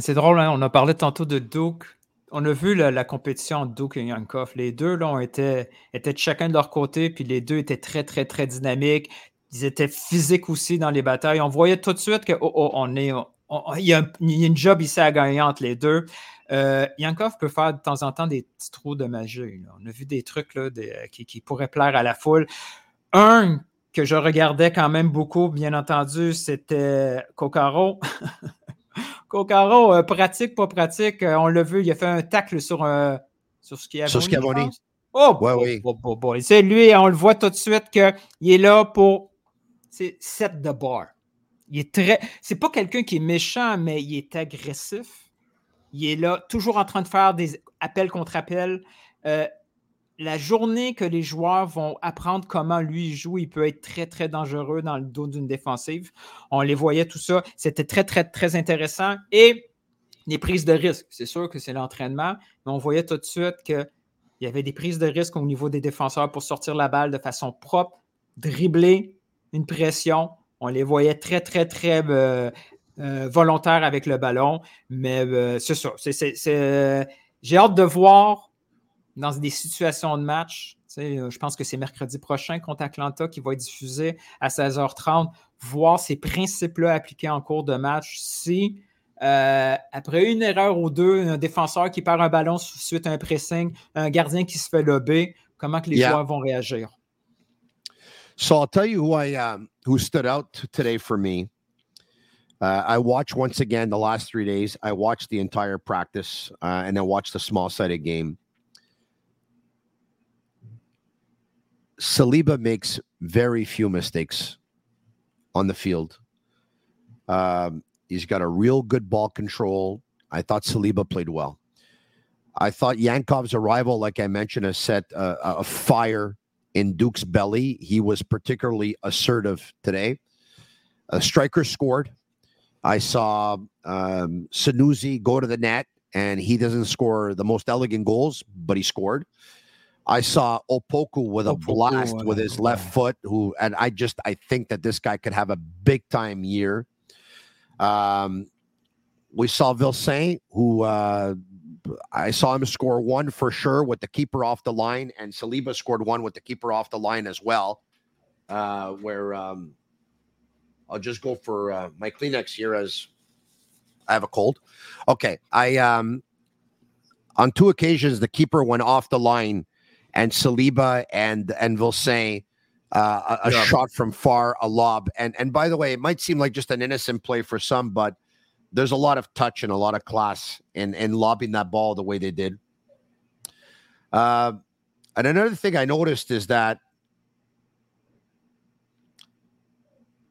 C'est drôle, hein? on a parlé tantôt de Duke. On a vu la, la compétition Duke et Yankov. Les deux là, étaient chacun de leur côté, puis les deux étaient très, très, très dynamiques. Ils étaient physiques aussi dans les batailles. On voyait tout de suite qu'on oh, oh, est. il, y a, une job ici à gagner entre les deux. Euh, Yankov peut faire de temps en temps des petits trous de magie. On a vu des trucs là, qui, pourraient plaire à la foule. Un que je regardais quand même beaucoup, bien entendu, c'était Kokaro. (laughs) Kokaro, euh, pratique, pas pratique. Euh, on l'a vu, il a fait un tacle sur, sur ce qui a Sur ce Oh, ouais, oui. C'est lui, on le voit tout de suite qu'il est là pour c'est set the bar. Il est très. C'est pas quelqu'un qui est méchant, mais il est agressif. Il est là, toujours en train de faire des appels contre appels. Euh, la journée que les joueurs vont apprendre comment lui joue, il peut être très, très dangereux dans le dos d'une défensive. On les voyait, tout ça. C'était très, très, très intéressant. Et les prises de risque. C'est sûr que c'est l'entraînement, mais on voyait tout de suite qu'il y avait des prises de risque au niveau des défenseurs pour sortir la balle de façon propre, dribbler, une pression. On les voyait très, très, très euh, euh, volontaires avec le ballon. Mais euh, c'est ça. J'ai hâte de voir dans des situations de match. Je pense que c'est mercredi prochain contre Atlanta qui va être diffusé à 16h30. Voir ces principes-là appliqués en cours de match. Si euh, après une erreur ou deux, un défenseur qui perd un ballon suite à un pressing, un gardien qui se fait lober, comment que les yeah. joueurs vont réagir? So I'll tell you who I um, who stood out today for me. Uh, I watched once again the last three days. I watched the entire practice uh, and then watched the small sided game. Saliba makes very few mistakes on the field. Um, He's got a real good ball control. I thought Saliba played well. I thought Yankov's arrival, like I mentioned, has set a, a fire in Duke's belly. He was particularly assertive today. A striker scored. I saw um, Sanusi go to the net, and he doesn't score the most elegant goals, but he scored. I saw Opoku with a Opoku, blast with his left foot, who, and I just I think that this guy could have a big time year. Um, we saw Vilsaint, who uh, I saw him score one for sure with the keeper off the line, and Saliba scored one with the keeper off the line as well. Uh, where um, I'll just go for uh, my Kleenex here as I have a cold. Okay, I um, on two occasions the keeper went off the line, and Saliba and and Vilsaint uh, a, a yeah. shot from far, a lob. And and by the way, it might seem like just an innocent play for some, but there's a lot of touch and a lot of class in in lobbing that ball the way they did. Uh, and another thing I noticed is that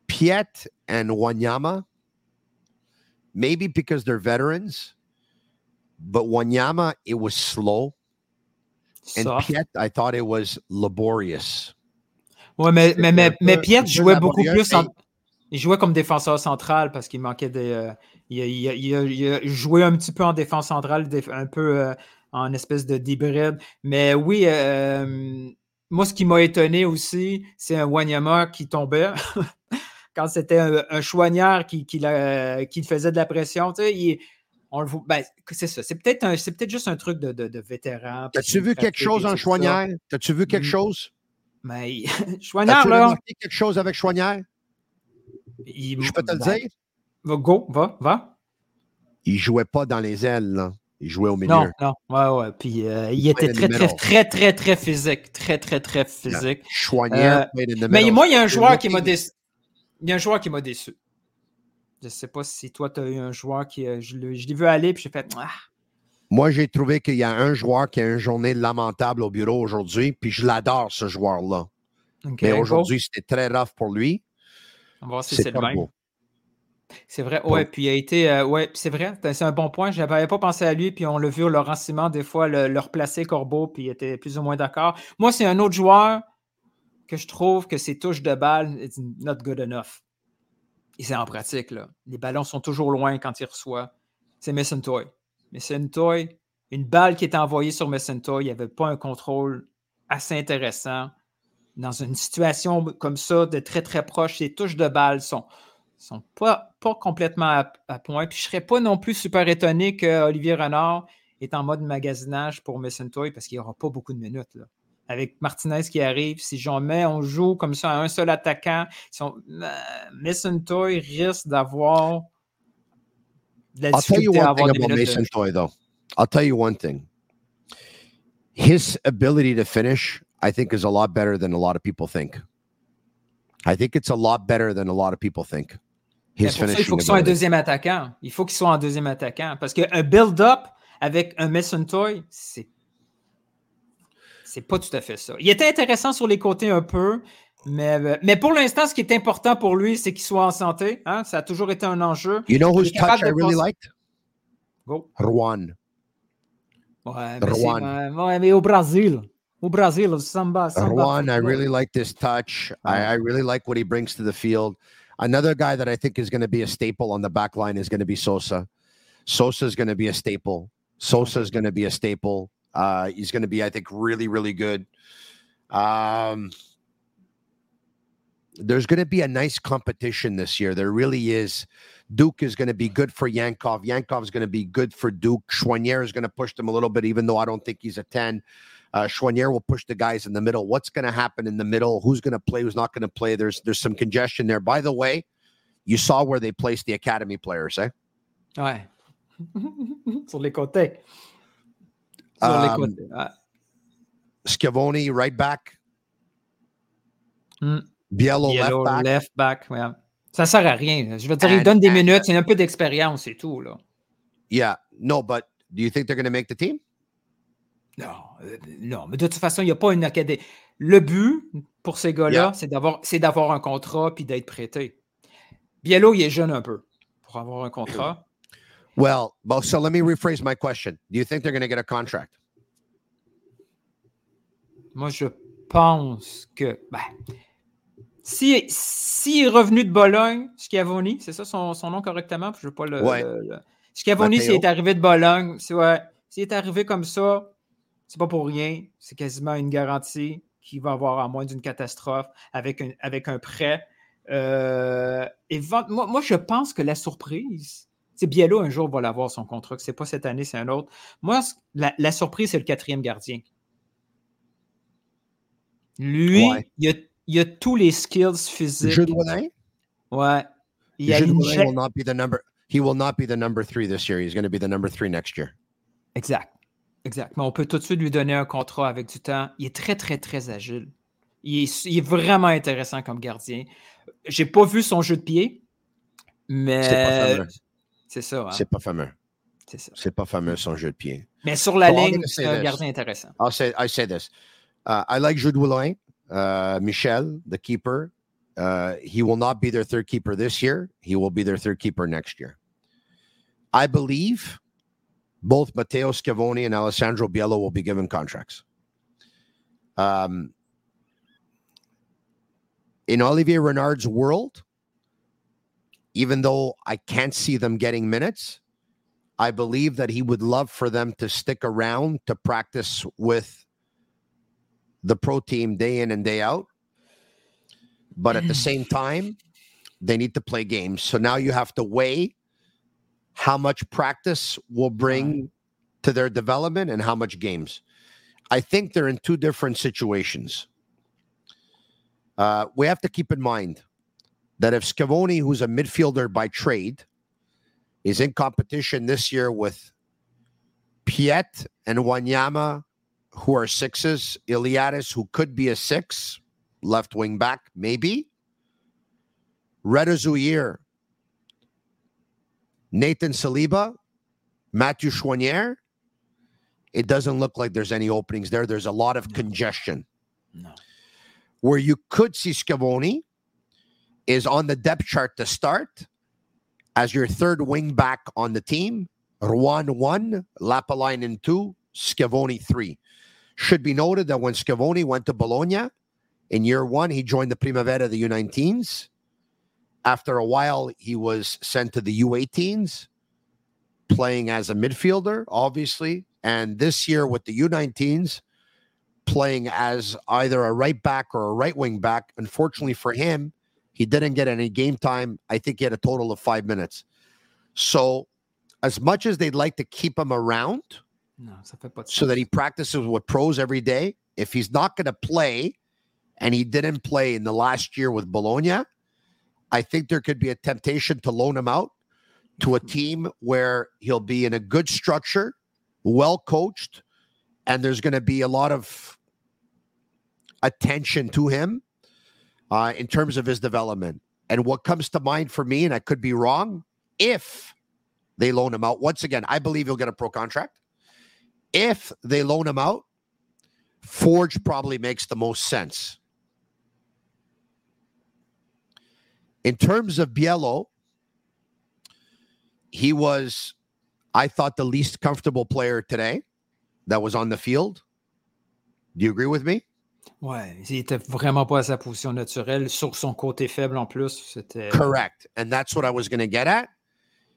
Piet and Wanyama, maybe because they're veterans, but Wanyama, it was slow. And. Piet, I thought it was laborious. Oui, mais, mais, mais, mais Piet jouait beaucoup plus en... Il jouait comme défenseur central parce qu'il manquait des. Euh, il, il, il, il, jouait un petit peu en défense centrale, un peu euh, en espèce de d'hybride. Mais oui, euh, moi, ce qui m'a étonné aussi, c'est un Wanyama qui tombait. (laughs) Quand c'était un, un chouanière qui, qui, qui, faisait de la pression, tu sais, on le voit. Ben, c'est ça. C'est peut-être peut juste un truc de, de, de vétéran. As-tu vu quelque chose en chouanière? As-tu vu quelque chose? Mais (laughs) Chouanière, là. remarqué quelque chose avec Chouanière? Je peux te le ben, dire? Va, go, va, va. Il jouait pas dans les ailes, là. Il jouait au milieu. Non, non. Ouais, ouais. Puis euh, il était très, très, très, très, très physique. Très, très, très physique. Chouanière. Euh, mais moi, il y a un joueur qui m'a déçu. Il y a un joueur qui m'a déçu. Je ne sais pas si toi, tu as eu un joueur qui. Euh, je l'ai vu aller, puis j'ai fait. Ah, moi, j'ai trouvé qu'il y a un joueur qui a une journée lamentable au bureau aujourd'hui, puis je l'adore, ce joueur-là. Mais aujourd'hui, c'était très rough pour lui. On va voir si c'est le même. C'est vrai, ouais, puis il a été, euh, ouais, c'est vrai, c'est un bon point. Je n'avais pas pensé à lui, puis on l'a vu au Laurent Simon, des fois, le, replacer Corbeau, puis il était plus ou moins d'accord. Moi, c'est un autre joueur que je trouve que ses touches de balle, it's not good enough. Et c'est en pratique, là. Les ballons sont toujours loin quand il reçoit. C'est Mason Toy. Messentoy, une balle qui est envoyée sur Messentoy, il n'y avait pas un contrôle assez intéressant. Dans une situation comme ça, de très très proche, les touches de balle sont, sont pas, pas complètement à, point. Puis je ne serais pas non plus super étonné que Olivier Renard est en mode magasinage pour Messentoy parce qu'il n'y aura pas beaucoup de minutes. Avec Martinez qui arrive, si jamais on joue comme ça à un seul attaquant, son, euh, risque d'avoir I'll tell you one thing about Mason Toy, though. I'll tell you one thing. His ability to finish, I think, is a lot better than a lot of people think. I think it's a lot better than a lot of people think. His pour ça, il faut qu'il soit un deuxième attaquant. Il faut qu'il soit un deuxième attaquant. Parce qu'un build-up avec un Mason Toy, c'est c'est pas tout à fait ça. Il était intéressant sur les côtés un peu, mais, euh, mais pour l'instant, ce qui est important pour lui, c'est qu'il soit en santé. Hein? Ça a toujours été un enjeu. You know whose touch I really liked? Go. Juan. Ouais, mais, ouais, mais au Brésil. Au Brazil, samba, samba. Juan, I really like this touch. I, I really like what he brings to the field. Another guy that I think is going to be a staple on the back line is going to be Sosa. Sosa is going to be a staple. Sosa is going to be a staple. Uh, he's going to be, I think, really, really good. Um, there's going to be a nice competition this year. There really is. Duke is going to be good for Yankov. Yankov is going to be good for Duke. Chouanier is going to push them a little bit, even though I don't think he's a 10. Uh, Chouanier will push the guys in the middle. What's going to happen in the middle? Who's going to play? Who's not going to play? There's there's some congestion there. By the way, you saw where they placed the academy players, eh? Ouais. Sur les côtés. Um. Ouais. Scavoni, right back. Hmm. Biello, left back. left back. ouais. Ça sert à rien. Je veux dire, il donne des and- minutes, c'est un peu d'expérience et tout. Là. Yeah. No, but do you think they're going to make the team? Non, euh, non, mais de toute façon, il n'y a pas une académie. Le but pour ces gars-là, Yeah. c'est d'avoir, c'est d'avoir un contrat puis d'être prêté. Biello, il est jeune un peu pour avoir un contrat. Well, so let me rephrase my question. Do you think they're going to get a contract? Moi, je pense que. Ben, si, si est revenu de Bologne, Schiavoni, c'est ça son, son nom correctement? Je ne veux pas le. Ouais. le- le- Schiavoni, s'il est arrivé de Bologne, ouais, s'il est arrivé comme ça, c'est pas pour rien. C'est quasiment une garantie qu'il va avoir à moins d'une catastrophe avec un, avec un prêt. Euh, moi, moi, je pense que la surprise, Biello un jour va l'avoir son contrat, c'est pas cette année, c'est un autre. Moi, la, la surprise, c'est le quatrième gardien. Lui, Ouais. il, a, il a tous les skills physiques. Jude Willey? Ouais. Il a Jude une jet- will not be the number. He will not be the number three this year. He's going to be the number three next year. Exact. Exact. Mais on peut tout de suite lui donner un contrat avec du temps. Il est très, très, très agile. Il est, il est vraiment intéressant comme gardien. J'ai pas vu son jeu de pied, mais C'est pas fameux. c'est ça. hein. C'est pas fameux. C'est ça. C'est pas fameux son jeu de pied. Mais sur la I'm ligne, c'est un gardien intéressant. I'll say I say this. Uh, I like Jude Willey. Uh, Michel, the keeper. Uh, he will not be their third keeper this year. He will be their third keeper next year. I believe both Matteo Scavoni and Alessandro Biello will be given contracts. Um, in Olivier Renard's world, even though I can't see them getting minutes, I believe that he would love for them to stick around to practice with the pro team day in and day out. But at the (sighs) same time, they need to play games. So now you have to weigh how much practice will bring to their development and how much games. I think they're in two different situations. Uh, we have to keep in mind that if Scavoni, who's a midfielder by trade, is in competition this year with Piet and Wanyama, who are sixes, Iliadis, who could be a six, left wing back, maybe. Reda Zouir, Nathan Saliba, Matthew Chouanier. It doesn't look like there's any openings there. There's a lot of congestion. No. Where you could see Scavoni is on the depth chart to start as your third wing back on the team. Ruan one, Lapalainen two, Scavoni three. Should be noted that when Scavoni went to Bologna in year one, he joined the Primavera, the U19s. After a while, he was sent to the U18s, playing as a midfielder, obviously. And this year with the U19s, playing as either a right back or a right wing back. Unfortunately for him, he didn't get any game time. I think he had a total of five minutes. So, as much as they'd like to keep him around Non, ça fait pas de so that he practices with pros every day, if he's not going to play and he didn't play in the last year with Bologna, I think there could be a temptation to loan him out to a team where he'll be in a good structure, well coached, and there's going to be a lot of attention to him uh, in terms of his development. And what comes to mind for me, and I could be wrong, if they loan him out, once again, I believe he'll get a pro contract. If they loan him out, Forge probably makes the most sense. In terms of Biello, he was, I thought, the least comfortable player today that was on the field. Do you agree with me? Ouais, il était vraiment pas à sa position naturelle, sur son côté faible en plus. C'était. Correct. And that's what I was going to get at.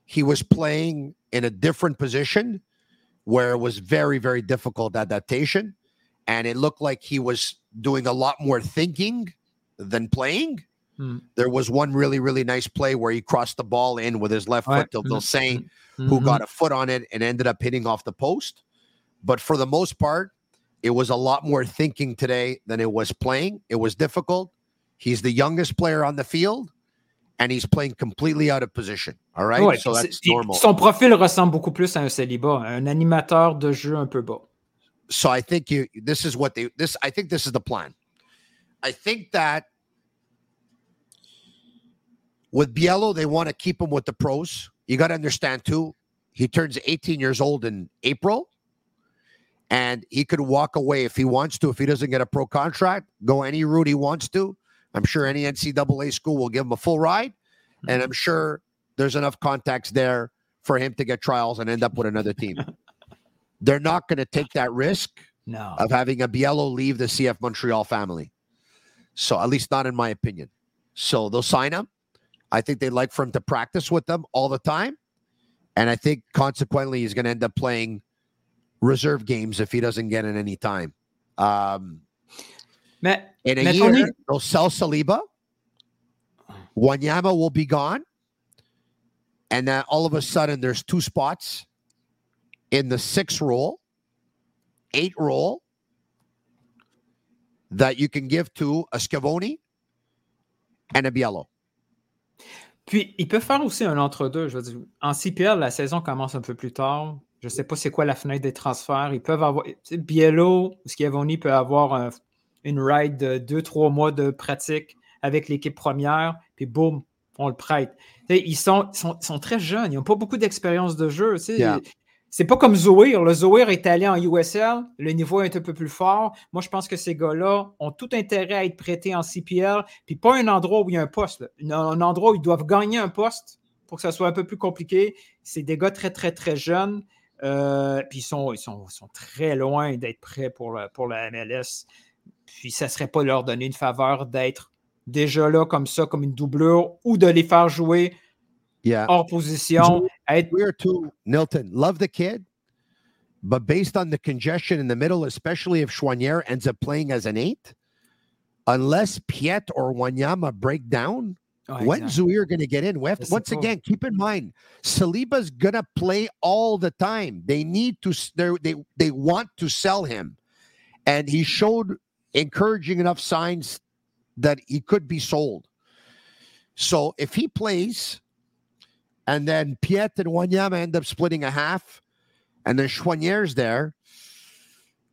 He was playing in a different position where it was very, very difficult adaptation. And it looked like he was doing a lot more thinking than playing. Hmm. There was one really, really nice play where he crossed the ball in with his left Ouais. foot to Mhm. Dulcin, who got a foot on it and ended up hitting off the post. But for the most part, it was a lot more thinking today than it was playing. It was difficult. He's the youngest player on the field, and he's playing completely out of position. All right. Ouais, so that's normal. Son profil ressemble beaucoup plus à un célibat, un animateur de jeu un peu bas. so I think you this is what they this I think this is the plan. I think that with Biello, they want to keep him with the pros. You got to understand too, he turns 18 years old in April, and he could walk away if he wants to. If he doesn't get a pro contract, go any route he wants to. I'm sure any NCAA school will give him a full ride, and I'm sure there's enough contacts there for him to get trials and end up with another team. (laughs) They're not going to take that risk Non. of having a Biello leave the CF Montreal family. So at least not in my opinion. So they'll sign him. I think they'd like for him to practice with them all the time. And I think consequently he's going to end up playing reserve games if he doesn't get in any time. Um, Mais, in a Mais year, they'll sell Saliba. Wanyama will be gone. And then all of a sudden, there's two spots in the six role, eight role that you can give to a Scavoni and a Biello. puis, il peut faire aussi un entre-deux. Je veux dire, en CPL, la saison commence un peu plus tard. Je ne sais pas c'est quoi la fenêtre des transferts. Ils peuvent avoir. Biello ou Schiavoni peut avoir un- une ride de deux, trois mois de pratique avec l'équipe première, puis boum, on le prête. Ils sont, sont, sont très jeunes, ils n'ont pas beaucoup d'expérience de jeu. Yeah. C'est pas comme Zoir. Le Zoir est allé en USL, le niveau est un peu plus fort. Moi, je pense que ces gars-là ont tout intérêt à être prêtés en CPL, puis pas un endroit où il y a un poste. là. Un endroit où ils doivent gagner un poste pour que ça soit un peu plus compliqué. C'est des gars très, très, très jeunes. Euh, puis ils sont, ils, sont, ils sont très loin d'être prêts pour, la MLS. Puis ça ne serait pas leur donner une faveur d'être déjà là comme ça, comme une doublure, ou de les faire jouer Yeah. hors position, être We're too, Nilton, love the kid, but based on the congestion in the middle, especially if Schwanier ends up playing as an eight, unless Piet or Wanyama break down, Oh, ouais, When's exact. Zuir going to get in? We have to- once again, keep in mind, Saliba's going to play all the time. They need to, they they want to sell him, and he showed encouraging enough signs that he could be sold. So if he plays, and then Piet and Wanyama end up splitting a half, and then Schwanier's there,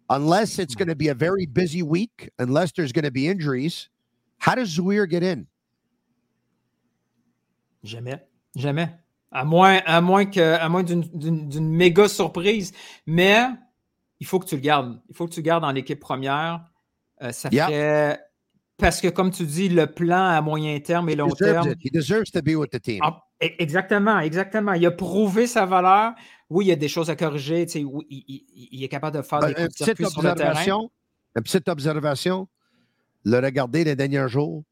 unless it's hmm. going to be a very busy week, unless there's going to be injuries, how does Zuir get in? Jamais. Jamais. À moins, à moins, que, à moins d'une, méga surprise. Mais il faut que tu le gardes. Il faut que tu le gardes dans l'équipe première. Euh, ça Yeah. ferait. Parce que, comme tu dis, le plan à moyen terme et long terme. it. He deserves to be with the team. Ah, e- exactement, exactement. Il a prouvé sa valeur. Oui, il y a des choses à corriger. tu sais, oui, il, il- il est capable de faire Ben, des une sur le terrain. Une petite observation. Le regarder les derniers jours.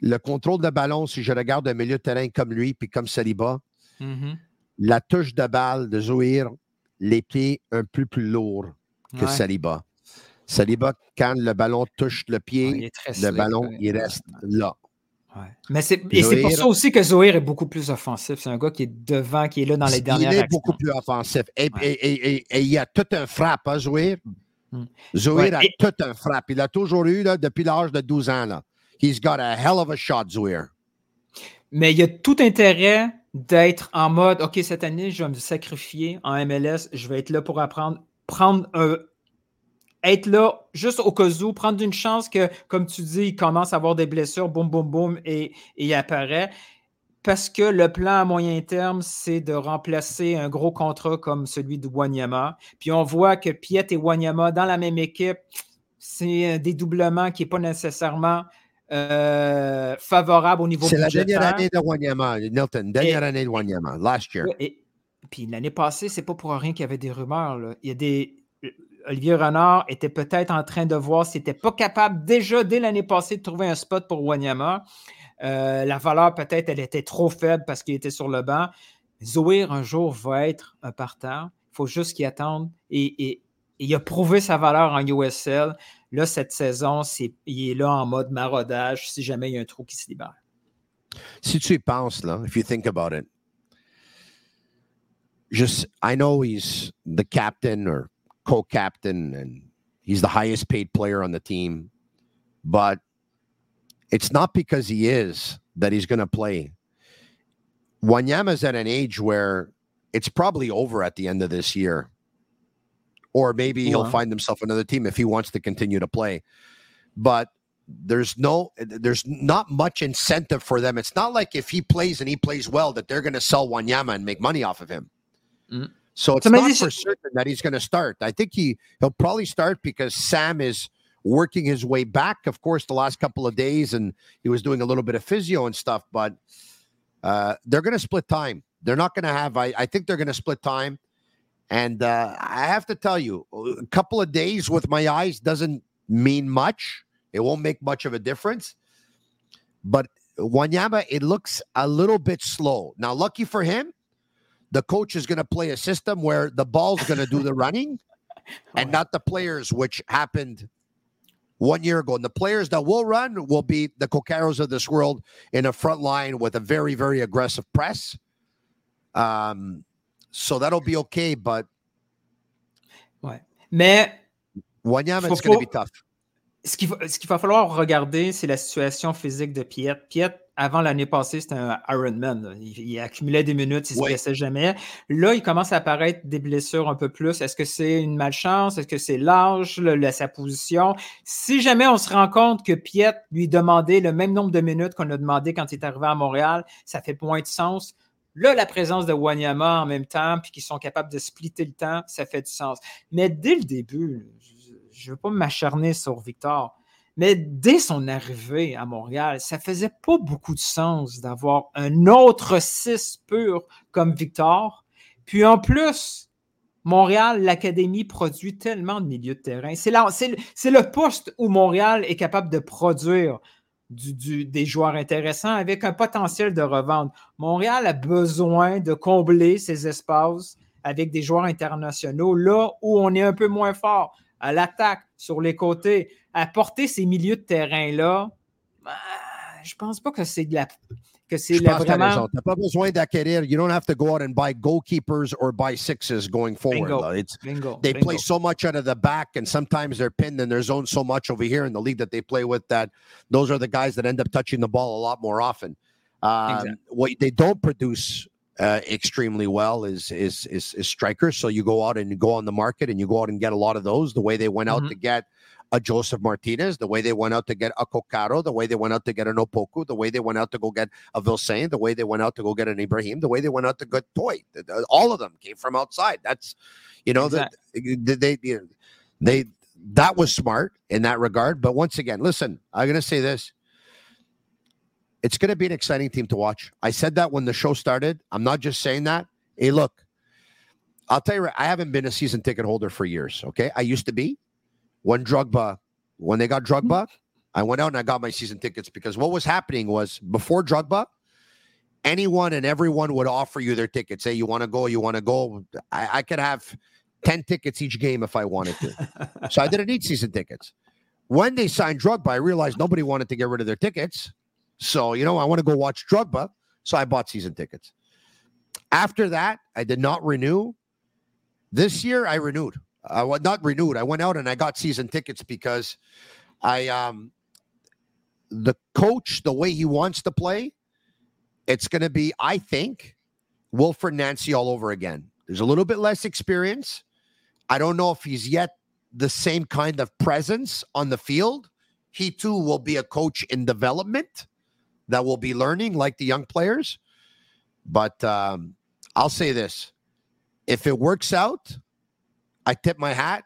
Le contrôle de ballon, si je regarde un milieu de terrain comme lui, puis comme Saliba, Mhm. la touche de balle de Zouir, les pieds un peu plus lourds que Ouais. Saliba. Saliba, quand le ballon touche le pied, le ballon, ouais. il reste là. Mais c'est, et c'est pour ça aussi que Zohir est beaucoup plus offensif. C'est un gars qui est devant, qui est là dans les dernières il est actions. beaucoup plus offensif. Et, et- et- il y a tout un frappe, hein, Zouir? Mm. A tout un frappe. Il a toujours eu, là, depuis l'âge de 12 ans, là. He's got a hell of a shot, Zouir. Mais il y a tout intérêt d'être en mode OK, cette année, je vais me sacrifier en MLS, je vais être là pour apprendre, prendre un. Être là juste au cas où, prendre une chance que, comme tu dis, il commence à avoir des blessures, boum, boum, boum, et, et il apparaît. Parce que le plan à moyen terme, c'est de remplacer un gros contrat comme celui de Wanyama. Puis on voit que Piet et Wanyama dans la même équipe, c'est un dédoublement qui n'est pas nécessairement euh, favorable au niveau C'est la dernière année de Wanyama, Nilton. Dernière année de Wanyama, last year. Et, puis l'année passée, c'est pas pour rien qu'il y avait des rumeurs. là. Il y a des. Olivier Renard était peut-être en train de voir s'il n'était pas capable déjà dès l'année passée de trouver un spot pour Wanyama. Euh, la valeur, peut-être, elle était trop faible parce qu'il était sur le banc. Zoir, un jour, va être un partant. Il faut juste qu'il attende. Et, il a prouvé sa valeur en USL. Là, cette saison, il est là en mode maraudage si jamais il y a un trou qui se libère. Si tu y penses, là, if you think about it, just I know he's the captain or co-captain and he's the highest paid player on the team, but it's not because he is that he's going to play. Wanyama's at an age where it's probably over at the end of this year. Or maybe he'll find himself another team if he wants to continue to play. But there's no there's not much incentive for them. It's not like if he plays and he plays well that they're going to sell Wanyama and make money off of him. Mm. So it's not for certain that he's going to start. I think he he'll probably start because Sam is working his way back. Of course, the last couple of days, and he was doing a little bit of physio and stuff. But uh, they're going to split time. They're not going to have. I, I think they're going to split time. And uh, I have to tell you, a couple of days with my eyes doesn't mean much. It won't make much of a difference. But Wanyama, it looks a little bit slow. Now, lucky for him, the coach is going to play a system where the ball's going to do the running (laughs) and not the players, which happened one year ago. And the players that will run will be the Cocaros of this world in a front line with a very, very aggressive press. Um, so that'll be okay, but ouais. Mais Wanyama, it's going to be tough. Ce qu'il, va, falloir regarder, c'est la situation physique de Piet. Piet, avant l'année passée, c'était un Ironman. Il, il, accumulait des minutes, il ne se blessait jamais. Là, il commence à apparaître des blessures un peu plus. Est-ce que c'est une malchance? Est-ce que c'est l'âge, sa position? Si jamais on se rend compte que Piet lui demandait le même nombre de minutes qu'on a demandé quand il est arrivé à Montréal, ça fait moins de sens. Là, la présence de Wanyama en même temps, puis qu'ils sont capables de splitter le temps, ça fait du sens. Mais dès le début, je ne veux pas m'acharner sur Victor, mais dès son arrivée à Montréal, ça faisait pas beaucoup de sens d'avoir un autre 6 pur comme Victor. Puis en plus, Montréal, l'Académie produit tellement de milieux de terrain. C'est le poste où Montréal est capable de produire des joueurs intéressants avec un potentiel de revente. Montréal a besoin de combler ces espaces avec des joueurs internationaux là où on est un peu moins fort à l'attaque, sur les côtés, à porter ces milieux de terrain-là, ben, je pense pas que c'est de la. Que c'est vraiment. Tu pas besoin d'acquérir. You don't have to go out and buy goalkeepers or buy sixes going forward. Bingo. It's, Bingo. They Bingo. play so much out of the back, and sometimes they're pinned in their zone so much over here in the league that they play with that those are the guys that end up touching the ball a lot more often. Um, exactly. What they don't produce uh, extremely well is, is, is is strikers. So you go out and you go on the market and you go out and get a lot of those. The way they went out mm-hmm. to get a Joseph Martinez, the way they went out to get a Cocaro, the way they went out to get an Opoku, the way they went out to go get a Vilsain, the way they went out to go get an Ibrahim, the way they went out to get Toy. All of them came from outside. That's you know exactly. the, they they, they that was smart in that regard. But once again, listen, I'm going to say this it's going to be an exciting team to watch. I said that when the show started. I'm not just saying that. Hey, look, I'll tell you, I haven't been a season ticket holder for years. Okay, I used to be. When Drugba, when they got Drugba, hmm. I went out and I got my season tickets because what was happening was before Drugba, anyone and everyone would offer you their tickets. Say, you want to go, you want to go. I, I could have 10 tickets each game if I wanted to. (laughs) so I didn't need season tickets. When they signed Drugba, I realized nobody wanted to get rid of their tickets. So, you know, I want to go watch Drugba. So I bought season tickets. After that, I did not renew. This year, I renewed. I was not renewed. I went out and I got season tickets because I, um, the coach, the way he wants to play, it's going to be, I think, Wilfred Nancy all over again. There's a little bit less experience. I don't know if he's yet the same kind of presence on the field. He too will be a coach in development that will be learning like the young players. But um, I'll say this if it works out, I tip my hat.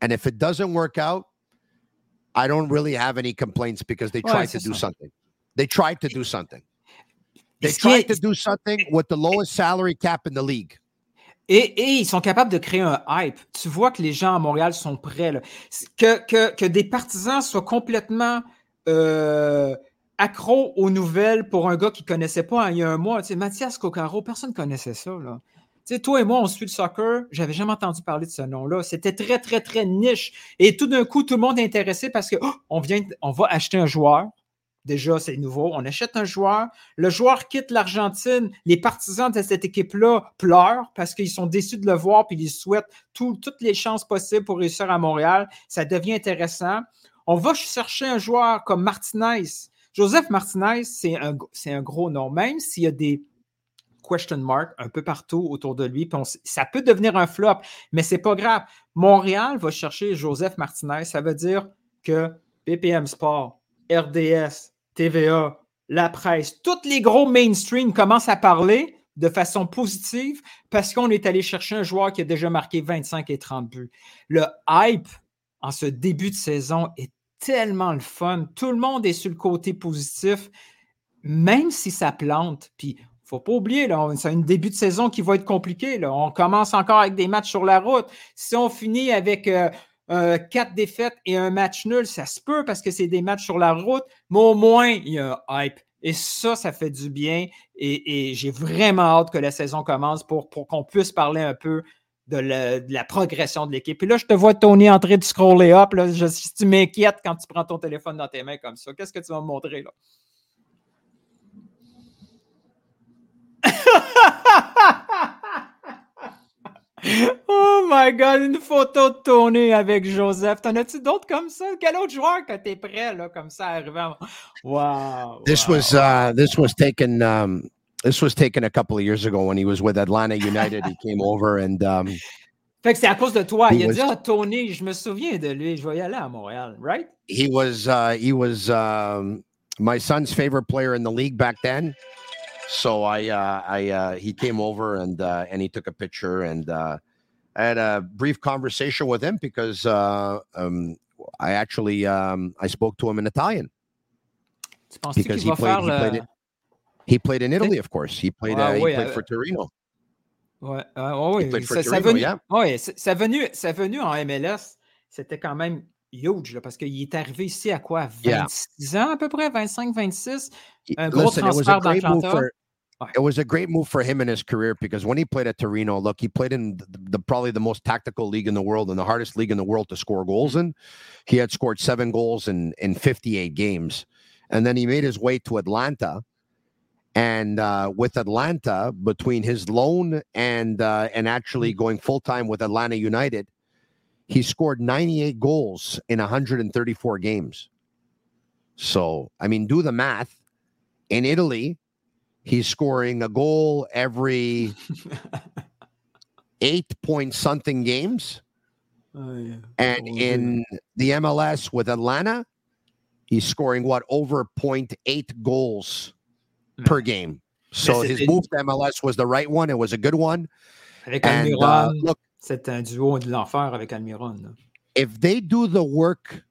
And if it doesn't work out, I don't really have any complaints because they tried to do something. They tried to do something. They tried to do something with the lowest salary cap in the league. Et, ils sont capables de créer un hype. Tu vois que les gens à Montréal sont prêts. Que, que, des partisans soient complètement euh, accros aux nouvelles pour un gars qui ne connaissait pas il y a un mois. Tu sais, Mathias Coccaro, personne ne connaissait ça. Là. Tu sais, toi et moi, on suit le soccer. J'avais jamais entendu parler de ce nom-là. C'était très, très, très niche. Et tout d'un coup, tout le monde est intéressé parce que oh, on vient, on va acheter un joueur. Déjà, c'est nouveau. On achète un joueur. Le joueur quitte l'Argentine. Les partisans de cette équipe-là pleurent parce qu'ils sont déçus de le voir puis ils souhaitent toutes les chances possibles pour réussir à Montréal. Ça devient intéressant. On va chercher un joueur comme Martinez. Joseph Martinez, c'est un, un gros nom. Même s'il y a des question mark un peu partout autour de lui. ça peut devenir un flop, mais c'est pas grave. Montréal va chercher Joseph Martinez. Ça veut dire que BPM Sport, RDS, TVA, la presse, tous les gros mainstream commencent à parler de façon positive parce qu'on est allé chercher un joueur qui a déjà marqué 25 et 30 buts. Le hype en ce début de saison est tellement le fun. Tout le monde est sur le côté positif, même si ça plante. Puis faut pas oublier, c'est un début de saison qui va être compliqué. Là. On commence encore avec des matchs sur la route. Si on finit avec euh, euh, quatre défaites et un match nul, ça se peut parce que c'est des matchs sur la route, mais au moins, il y a un hype. Et ça, ça fait du bien. Et, j'ai vraiment hâte que la saison commence pour, qu'on puisse parler un peu de la, progression de l'équipe. Et là, je te vois, Tony, en train de scroller up. Là, tu m'inquiètes quand tu prends ton téléphone dans tes mains comme ça, qu'est-ce que tu vas me montrer là? (laughs) oh my god, une photo de Tony avec Joseph. T'en as-tu d'autres comme ça? Quel autre joueur que t'es prêt là, comme ça? Wow. This wow. was uh, this was taken um, this was taken a couple of years ago when he was with Atlanta United. he came over and um, fait que c'est à cause de toi. Il a was, dit, ah, Tony, je me souviens de lui, je vais y aller à Montréal, right? He was, uh, he was um, my son's favorite player in the league back then. So I, uh, I, uh, he came over and uh, and he took a picture and uh, I had a brief conversation with him because uh, um, I actually um, I spoke to him in Italian because he played, he played, he played in Italy, of course. He played, uh, he played for Torino. Ouais, euh, oui, ça, Torino, ça, venu, yeah. ouais, ça, venu, ça venu en MLS, c'était quand même huge là, parce qu'il est arrivé ici à quoi 26 yeah. ans à peu près, 25, 26. Un gros Listen, transfert d'Atlanta. It was a great move for him in his career because when he played at Torino, look, he played in the, the, probably the most tactical league in the world and the hardest league in the world to score goals in. He had scored seven goals in in 58 games, and then he made his way to Atlanta. And uh, with Atlanta, between his loan and uh, and actually mm-hmm. going full time with Atlanta United, he scored 98 goals in 134 games. So, I mean, do the math. In Italy, he's scoring a goal every (laughs) eight point something games. Oh, yeah. And oh, in yeah. the MLS with Atlanta, he's scoring what over 0.8 goals yeah. per game. So his move to MLS was the right one. It was a good one. And, uh, look, C'est un duo de l'enfer avec Almiron. If they do the work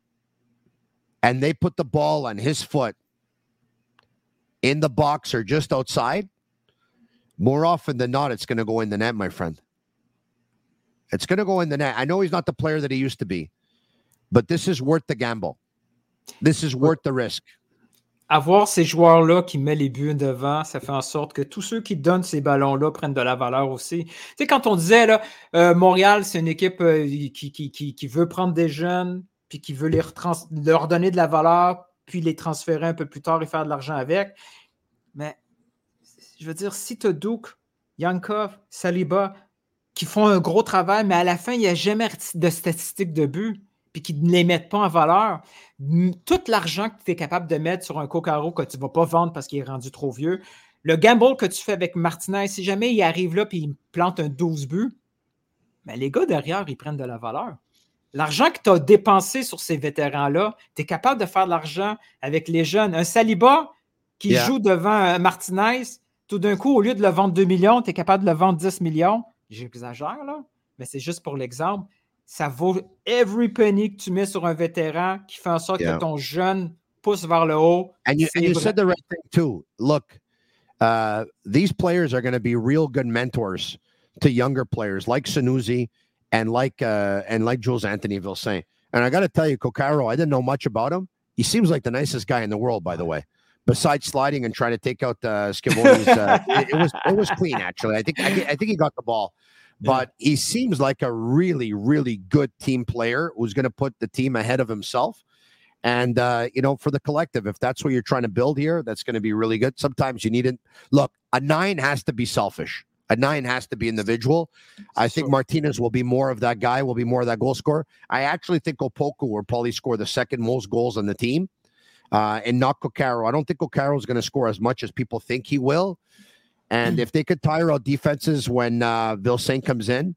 and they put the ball on his foot in the box or just outside, more often than not, it's going to go in the net, my friend. It's going to go in the net. I know he's not the player that he used to be, but this is worth the gamble. This is worth the risk. Avoir ces joueurs-là qui mettent les buts devant, ça fait en sorte que tous ceux qui donnent ces ballons-là prennent de la valeur aussi. Tu sais, quand on disait, là, euh, Montréal, c'est une équipe euh, qui, qui, veut prendre des jeunes, puis qui veut leur donner de la valeur, puis les transférer un peu plus tard et faire de l'argent avec. Mais, je veux dire, si tu as Yankov, Saliba, qui font un gros travail, mais à la fin, il n'y a jamais de statistiques de but puis qu'ils ne les mettent pas en valeur, tout l'argent que tu es capable de mettre sur un Cocaro que tu ne vas pas vendre parce qu'il est rendu trop vieux, le gamble que tu fais avec Martinez, si jamais il arrive là et il plante un 12 buts, mais ben, les gars derrière, ils prennent de la valeur. L'argent que tu as dépensé sur ces vétérans-là, tu es capable de faire de l'argent avec les jeunes. Un Saliba qui joue devant Martinez, tout d'un coup, au lieu de le vendre 2 millions, tu es capable de le vendre 10 millions. J'exagère, là, mais c'est juste pour l'exemple ça vaut every penny que tu mets sur un vétéran qui fait en sorte yeah. que ton jeune pousse vers le haut. And you, and you said the right thing too. Look, uh, these players are going to be real good mentors to younger players like Sanusi and like uh, and like Jules Anthony Vilsaint. And I got to tell you, Kokaro, I didn't know much about him. He seems like the nicest guy in the world, by the way. Besides sliding and trying to take out uh, uh, it, it, was it was clean actually. I think I, I think he got the ball, but he seems like a really really good team player who's going to put the team ahead of himself. And uh, you know, for the collective, if that's what you're trying to build here, that's going to be really good. Sometimes you need it. Look, a nine has to be selfish. A nine has to be individual. I think Martinez will be more of that guy, will be more of that goal scorer. I actually think Opoku will probably score the second most goals on the team uh, and not Kokaro. I don't think Kokaro is going to score as much as people think he will. And if they could tire out defenses when uh, Vilsaint comes in,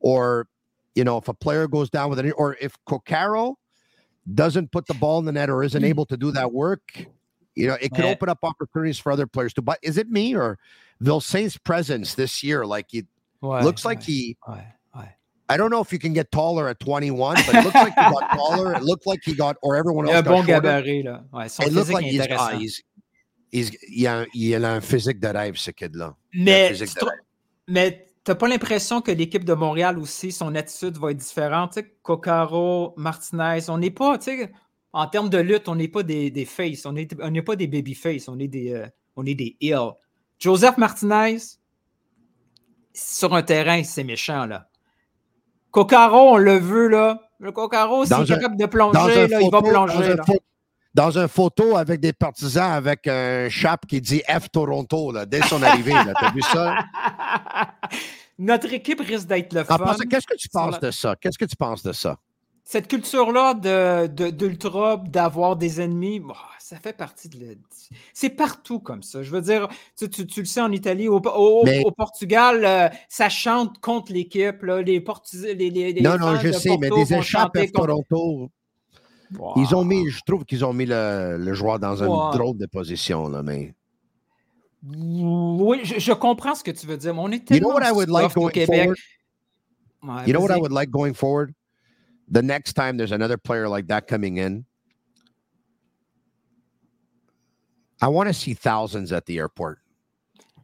or, you know, if a player goes down with it, or if Kokaro doesn't put the ball in the net or isn't able to do that work, you know, it could Yeah. open up opportunities for other players to. But is it me or Vilsaint's presence this year? Like it looks like ouais, he. ouais, ouais. I don't know if you can get taller at 21, but it looks like he got (laughs) taller. It looked like he got, or everyone else un bon shorter. gabarit, là. Ouais, son It looked like he's, ah, he's, il, a, il a un physique de rêve, ce kid-là. Mais t'as pas l'impression que l'équipe de Montréal aussi, son attitude va être différente? Kokaro, Martinez, on n'est pas, tu sais, en termes de lutte, on n'est pas des, des faces, on n'est on pas des baby face, on est des, euh, on est des heels. Joseph Martinez, sur un terrain, c'est méchant, là. Kokaro, on le veut, là. Le Kokaro, s'il est capable de plonger, là, il va dans, plonger. un là. Dans un photo avec des partisans avec un chape qui dit F Toronto là, dès son arrivée. T'as vu ça? (laughs) Notre équipe risque d'être le fun. Qu'est-ce que tu penses la- de ça? Qu'est-ce que tu penses de ça? cette culture-là de, de- d'ultra, d'avoir des ennemis, bah, ça fait partie de C'est partout comme ça. Je veux dire, tu, tu- tu le sais en Italie, au, au- Mais- au Portugal, euh, ça chante contre l'équipe. Les, Portu- les, les, les non, non, je sais, mais des échappes F contre- Toronto, ils ont mis, je trouve qu'ils ont mis le, le joueur dans une Ouais. drôle de position. Là, mais Oui, je, je comprends ce que tu veux dire, mais on est You tellement know what I would like going Québec. forward? Ouais, You know what I would like going forward? The next time there's another player like that coming in, I want to see thousands at the airport.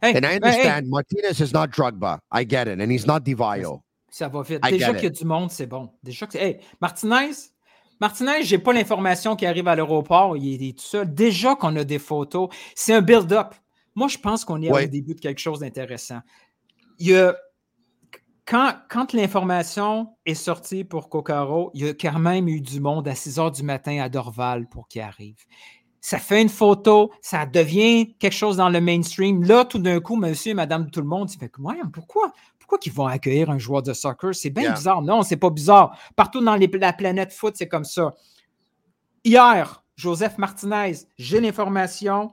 Hey, And I hey, hey, understand Martinez is not Drugba. I get it. And he's not Divayo. Ça va vite. I Déjà qu'il y a du monde, c'est bon. Déjà que Hey, Martinez, Martinez, j'ai pas l'information qui arrive à l'aéroport. Il est, tout seul. Déjà qu'on a des photos. C'est un build-up. Moi, je pense qu'on est Ouais. au début de quelque chose d'intéressant. Il y a. Quand, quand l'information est sortie pour Kokaro, il y a quand même eu du monde à 6 heures du matin à Dorval pour qu'il arrive. Ça fait une photo, ça devient quelque chose dans le mainstream. Là, tout d'un coup, monsieur et madame tout le monde, il fait que, ouais, pourquoi? Pourquoi qu'ils vont accueillir un joueur de soccer? C'est bien Yeah. bizarre. Non, c'est pas bizarre. Partout dans les- la planète foot, c'est comme ça. Hier, Joseph Martinez, j'ai l'information.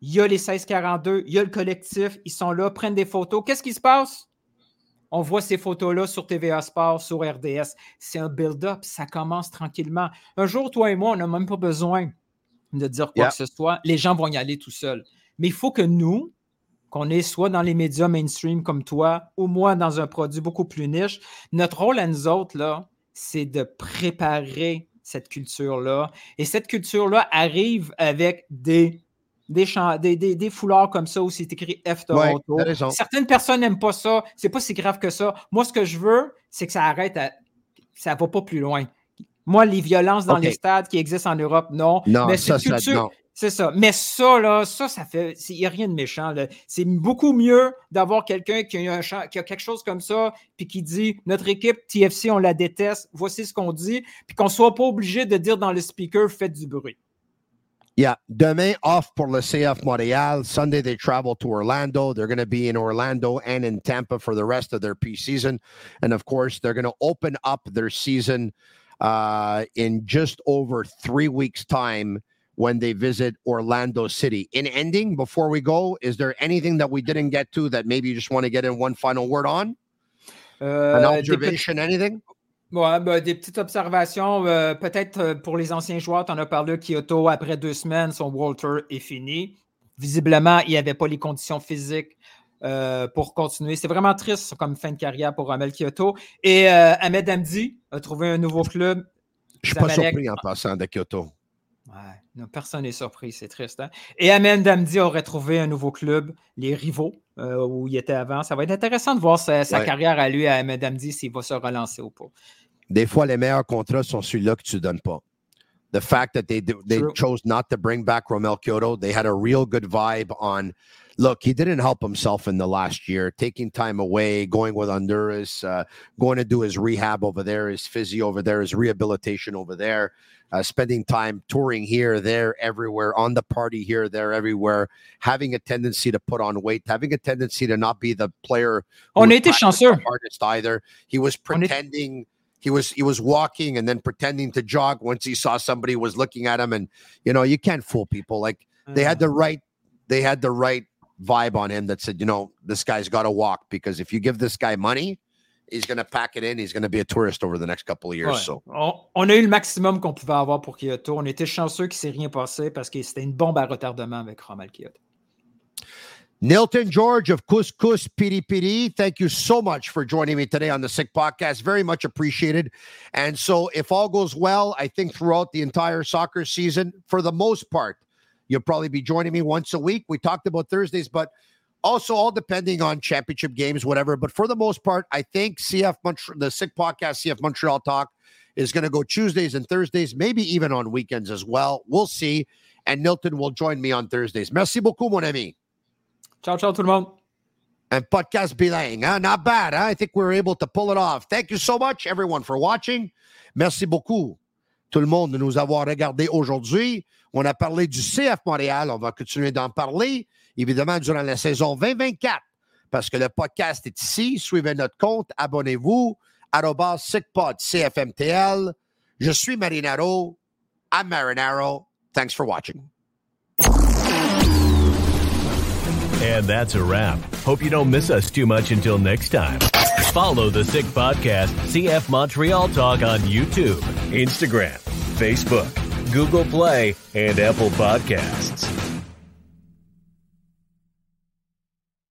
Il y a les 1642, il y a le collectif, ils sont là, prennent des photos. Qu'est-ce qui se passe? On voit ces photos-là sur TVA Sport, sur RDS. C'est un build-up, ça commence tranquillement. Un jour, toi et moi, on n'a même pas besoin de dire quoi Yeah. que ce soit. Les gens vont y aller tout seuls. Mais il faut que nous, qu'on est soit dans les médias mainstream comme toi, ou moi dans un produit beaucoup plus niche, notre rôle à nous autres, là, c'est de préparer cette culture-là. Et cette culture-là arrive avec des, des, des, des- des foulards comme ça où c'est écrit F Toronto. Certaines personnes n'aiment pas ça. C'est pas si grave que ça. Moi, ce que je veux, c'est que ça arrête à. Ça va pas plus loin. Moi, les violences dans les stades qui existent en Europe, non. Non, Mais ça, cette ça, culture, non. C'est ça. Mais ça, là, ça, ça fait. Il n'y a rien de méchant. C'est beaucoup mieux d'avoir quelqu'un qui a quelque chose comme ça, puis qui dit Notre équipe TFC, on la déteste, voici ce qu'on dit, puis qu'on ne soit pas obligé de dire dans le speaker Faites du bruit. Yeah. Demain off pour le CF Montréal. Sunday they travel to Orlando. They're going to be in Orlando and in Tampa for the rest of their preseason. And of course, they're going to open up their season uh, in just over three weeks' time when they visit Orlando City. In ending, before we go, is there anything that we didn't get to that maybe you just want to get in one final word on? Euh, An observation, anything? Ouais, ben, des petites observations. euh, Peut-être euh, pour les anciens joueurs, tu en as parlé, Kyoto, après deux semaines, son Tour est fini. Visiblement, il n'y avait pas les conditions physiques euh, pour continuer. C'est vraiment triste comme fin de carrière pour Amel Kyoto. Et euh, Ahmed Hamdi a trouvé un nouveau club. Je suis pas Zamalek. surpris en passant de Kyoto. Ouais, personne n'est surpris, c'est triste. Hein? Et Amen Damdi aurait trouvé un nouveau club, les rivaux, euh, où il était avant. Ça va être intéressant de voir sa, carrière à lui, à Amen Damdi, s'il va se relancer ou pas. Des fois, les meilleurs contrats sont ceux-là que tu ne donnes pas. The fact that they they chose not to bring back Romel Kyoto, they had a real good vibe on look, he didn't help himself in the last year, taking time away, going with Honduras, uh, going to do his rehab over there, his physio over there, his rehabilitation over there uh, spending time touring here, there, everywhere, on the party here, there, everywhere, having a tendency to put on weight, having a tendency to not be the player. On était chanceux. Artist either. He was pretending. He was he was walking and then pretending to jog once he saw somebody was looking at him, and you know you can't fool people. Like they had the mm. right, they had the right vibe on him that said, you know, this guy's got to walk because if you give this guy money, he's going to pack it in. He's going to be a tourist over the next couple of years. Ouais. So. On, on, a eu le maximum qu'on pouvait avoir pour Kyoto. On était chanceux qu'il ne s'est rien passé parce que c'était une bombe à retardement avec Romal Kyoto. Nilton George of Couscous Piri Piri, thank you so much for joining me today on the Sick Podcast. Very much appreciated. And so, if all goes well, I think throughout the entire soccer season, for the most part, you'll probably be joining me once a week. We talked about Thursdays, but also all depending on championship games, whatever. But for the most part, I think CF Montreal, the Sick Podcast, CF Montreal Talk, is going to go Tuesdays and Thursdays, maybe even on weekends as well. We'll see. And Nilton will join me on Thursdays. Merci beaucoup, mon ami. Ciao, ciao, tout le monde. And podcast bilingue, huh? not bad. Huh? I think we are able to pull it off. Thank you so much, everyone, for watching. Merci beaucoup, tout le monde, de nous avoir regardé aujourd'hui. On a parlé du CF Montréal. On va continuer d'en parler évidemment, durant la saison 2024, parce que le podcast est ici. Suivez notre compte, abonnez-vous, SICPOD, CFMTL. Je suis Marinaro. I'm Marinaro. Thanks for watching. And that's a wrap. Hope you don't miss us too much until next time. Follow the Sick Podcast, CF Montreal Talk on YouTube, Instagram, Facebook, Google Play, and Apple Podcasts.